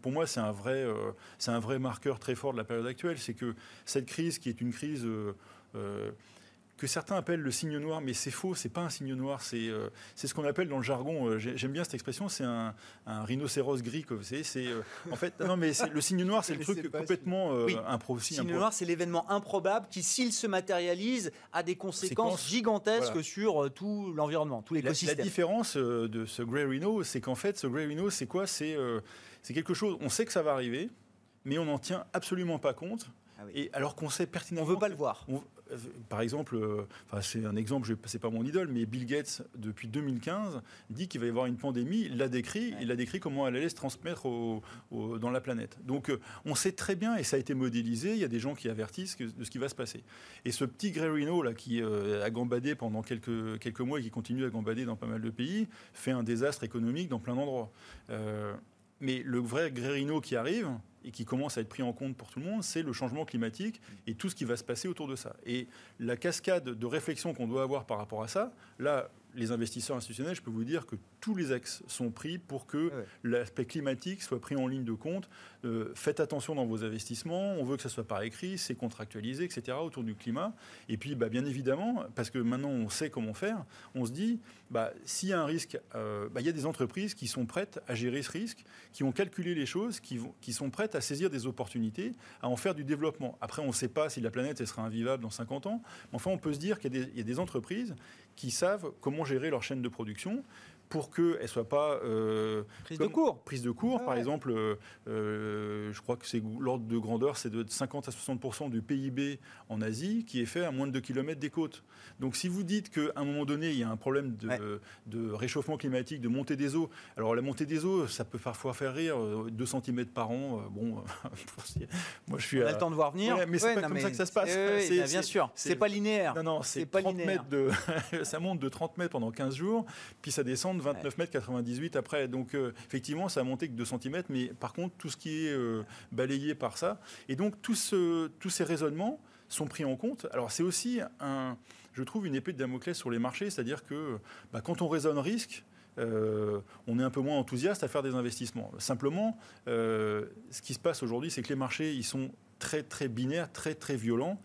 Speaker 4: pour moi, c'est un vrai, c'est un vrai marqueur très fort de la période actuelle, c'est que cette crise, qui est une crise que certains appellent le signe noir, mais c'est faux, c'est pas un signe noir, c'est euh, ce qu'on appelle dans le jargon, euh, j'aime bien cette expression, c'est un, rhinocéros gris, vous savez, c'est euh, en fait, non mais le signe noir, c'est le truc complètement oui.
Speaker 1: Le signe noir, c'est l'événement improbable qui, s'il se matérialise, a des conséquences gigantesques sur tout l'environnement, tout l'écosystème.
Speaker 4: La, la, différence de ce Grey Rhino, c'est qu'en fait, ce Grey Rhino, c'est quoi? C'est quelque chose, on sait que ça va arriver, mais on n'en tient absolument pas compte. Ah Et alors qu'on sait pertinemment.
Speaker 1: On veut pas le voir.
Speaker 4: Euh, par exemple, euh, enfin, c'est un exemple, c'est pas mon idole, mais Bill Gates, depuis 2015, dit qu'il va y avoir une pandémie. Il l'a décrit, il a décrit comment elle allait se transmettre dans la planète. Donc, euh, on sait très bien, et ça a été modélisé, il y a des gens qui avertissent de ce qui va se passer. Et ce petit Grey Rhino, là, qui a gambadé pendant quelques, quelques mois et qui continue à gambader dans pas mal de pays, fait un désastre économique dans plein d'endroits. mais le vrai Grey Rhino qui arrive, et qui commence à être pris en compte pour tout le monde, c'est le changement climatique et tout ce qui va se passer autour de ça. Et la cascade de réflexion qu'on doit avoir par rapport à ça, là, les investisseurs institutionnels, je peux vous dire que tous les axes sont pris pour que l'aspect climatique soit pris en ligne de compte. Euh, faites attention dans vos investissements, on veut que ça soit par écrit, c'est contractualisé, etc. autour du climat. Et puis, bah, bien évidemment, parce que maintenant on sait comment faire, on se dit, bah, s'il y a un risque, euh, bah, il y a des entreprises qui sont prêtes à gérer ce risque, qui ont calculé les choses, qui, vont, qui sont prêtes à saisir des opportunités, à en faire du développement. Après, on ne sait pas si la planète elle sera invivable dans 50 ans, mais enfin, on peut se dire qu'il y, y a des entreprises qui savent comment gérer leur chaîne de production pour qu'elle ne soit pas...
Speaker 1: Euh, prise de cours.
Speaker 4: Prise de cours, par exemple, euh, euh, je crois que c'est l'ordre de grandeur, c'est de 50 à 60% du PIB en Asie qui est fait à moins de 2 km des côtes. Donc si vous dites qu'à un moment donné, il y a un problème de, de, réchauffement climatique, de montée des eaux, alors la montée des eaux, ça peut parfois faire rire, 2 cm par an, bon,
Speaker 1: moi je suis... On a le temps de voir venir.
Speaker 4: mais c'est pas comme ça que ça se passe.
Speaker 1: c'est, bien sûr, c'est pas linéaire.
Speaker 4: Non, non, c'est pas linéaire. de, ça monte de 30 mètres pendant 15 jours, puis ça descend 29 mètres 98 après. Donc euh, effectivement, ça a monté que 2 cm, mais par contre, tout ce qui est euh, balayé par ça. Et donc tous ces raisonnements sont pris en compte. Alors c'est aussi, un, je trouve, une épée de Damoclès sur les marchés, c'est-à-dire que bah, quand on raisonne risque, euh, on est un peu moins enthousiaste à faire des investissements. Simplement, ce qui se passe aujourd'hui, c'est que les marchés, ils sont très très binaires, très très violents,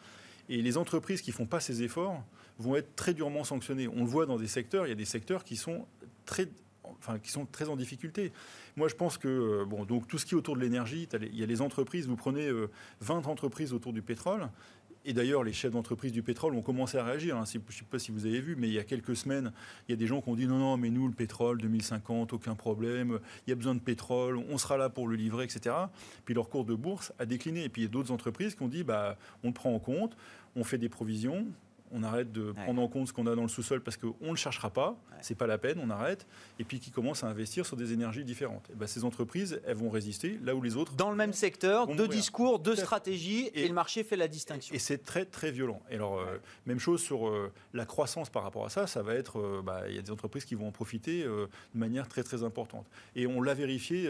Speaker 4: et les entreprises qui font pas ces efforts vont être très durement sanctionnées. On le voit dans des secteurs, il y a des secteurs qui sont enfin, qui sont très en difficulté. Moi, je pense que euh, bon, donc tout ce qui est autour de l'énergie, il y a les entreprises. Vous prenez 20 euh, entreprises autour du pétrole. Et d'ailleurs, les chefs d'entreprise du pétrole ont commencé à réagir. Hein. Je ne sais pas si vous avez vu, mais il y a quelques semaines, il y a des gens qui ont dit non, non, mais nous, le pétrole, 2050, aucun problème, il y a besoin de pétrole, on sera là pour le livrer, etc. Puis leur cours de bourse a décliné. Et puis il y a d'autres entreprises qui ont dit bah, on le prend en compte, on fait des provisions, on arrête de prendre en compte ce qu'on a dans le sous-sol parce qu'on ne le cherchera pas, ce c'est pas la peine, on arrête, et puis qui commencent à investir sur des énergies différentes. Et ben, ces entreprises, elles vont résister là où les autres.
Speaker 1: Dans le même secteur, deux discours, deux stratégies, et, le marché fait la distinction.
Speaker 4: Et c'est très très violent. Et alors, euh, même chose sur euh, la croissance par rapport à ça, ça va être, euh, bah, il y a des entreprises qui vont en profiter de manière très très importante. Et on l'a vérifié.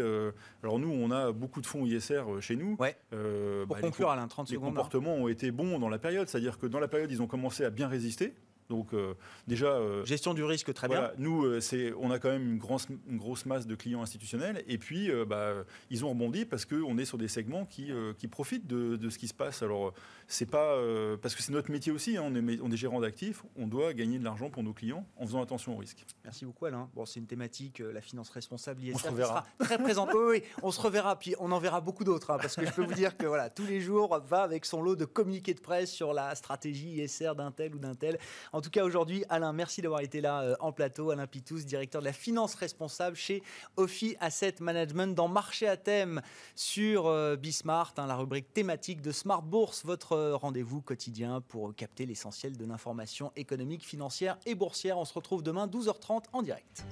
Speaker 4: alors nous, on a beaucoup de fonds ISR chez nous.
Speaker 1: Ouais. Pour bah, conclure, Alain, 30 secondes.
Speaker 4: Les comportements ont été bons dans la période, c'est-à-dire que dans la période, ils ont commencé à bien résister. Donc euh, déjà
Speaker 1: euh, gestion du risque très bien.
Speaker 4: Nous, euh, c'est on a quand même une grosse, une grosse masse de clients institutionnels et puis bah, ils ont rebondi parce qu'on est sur des segments qui, qui profitent de, de, ce qui se passe. Alors c'est pas parce que c'est notre métier aussi. Hein, on, est, on est gérant d'actifs, on doit gagner de l'argent pour nos clients en faisant attention au risque.
Speaker 1: Merci beaucoup Alain. Bon, c'est une thématique la finance responsable ISR on se reverra. très présente. oui, on se reverra puis on en verra beaucoup d'autres hein, parce que je peux vous dire que voilà tous les jours va avec son lot de communiqués de presse sur la stratégie ISR d'un tel ou d'un tel. En tout cas, aujourd'hui, Alain, merci d'avoir été là euh, en plateau. Alain Pitous, directeur de la finance responsable chez Ophi Asset Management dans Marché à thème sur euh, Bismart, hein, la rubrique thématique de Smart Bourse, votre euh, rendez-vous quotidien pour capter l'essentiel de l'information économique, financière et boursière. On se retrouve demain 12h30 en direct.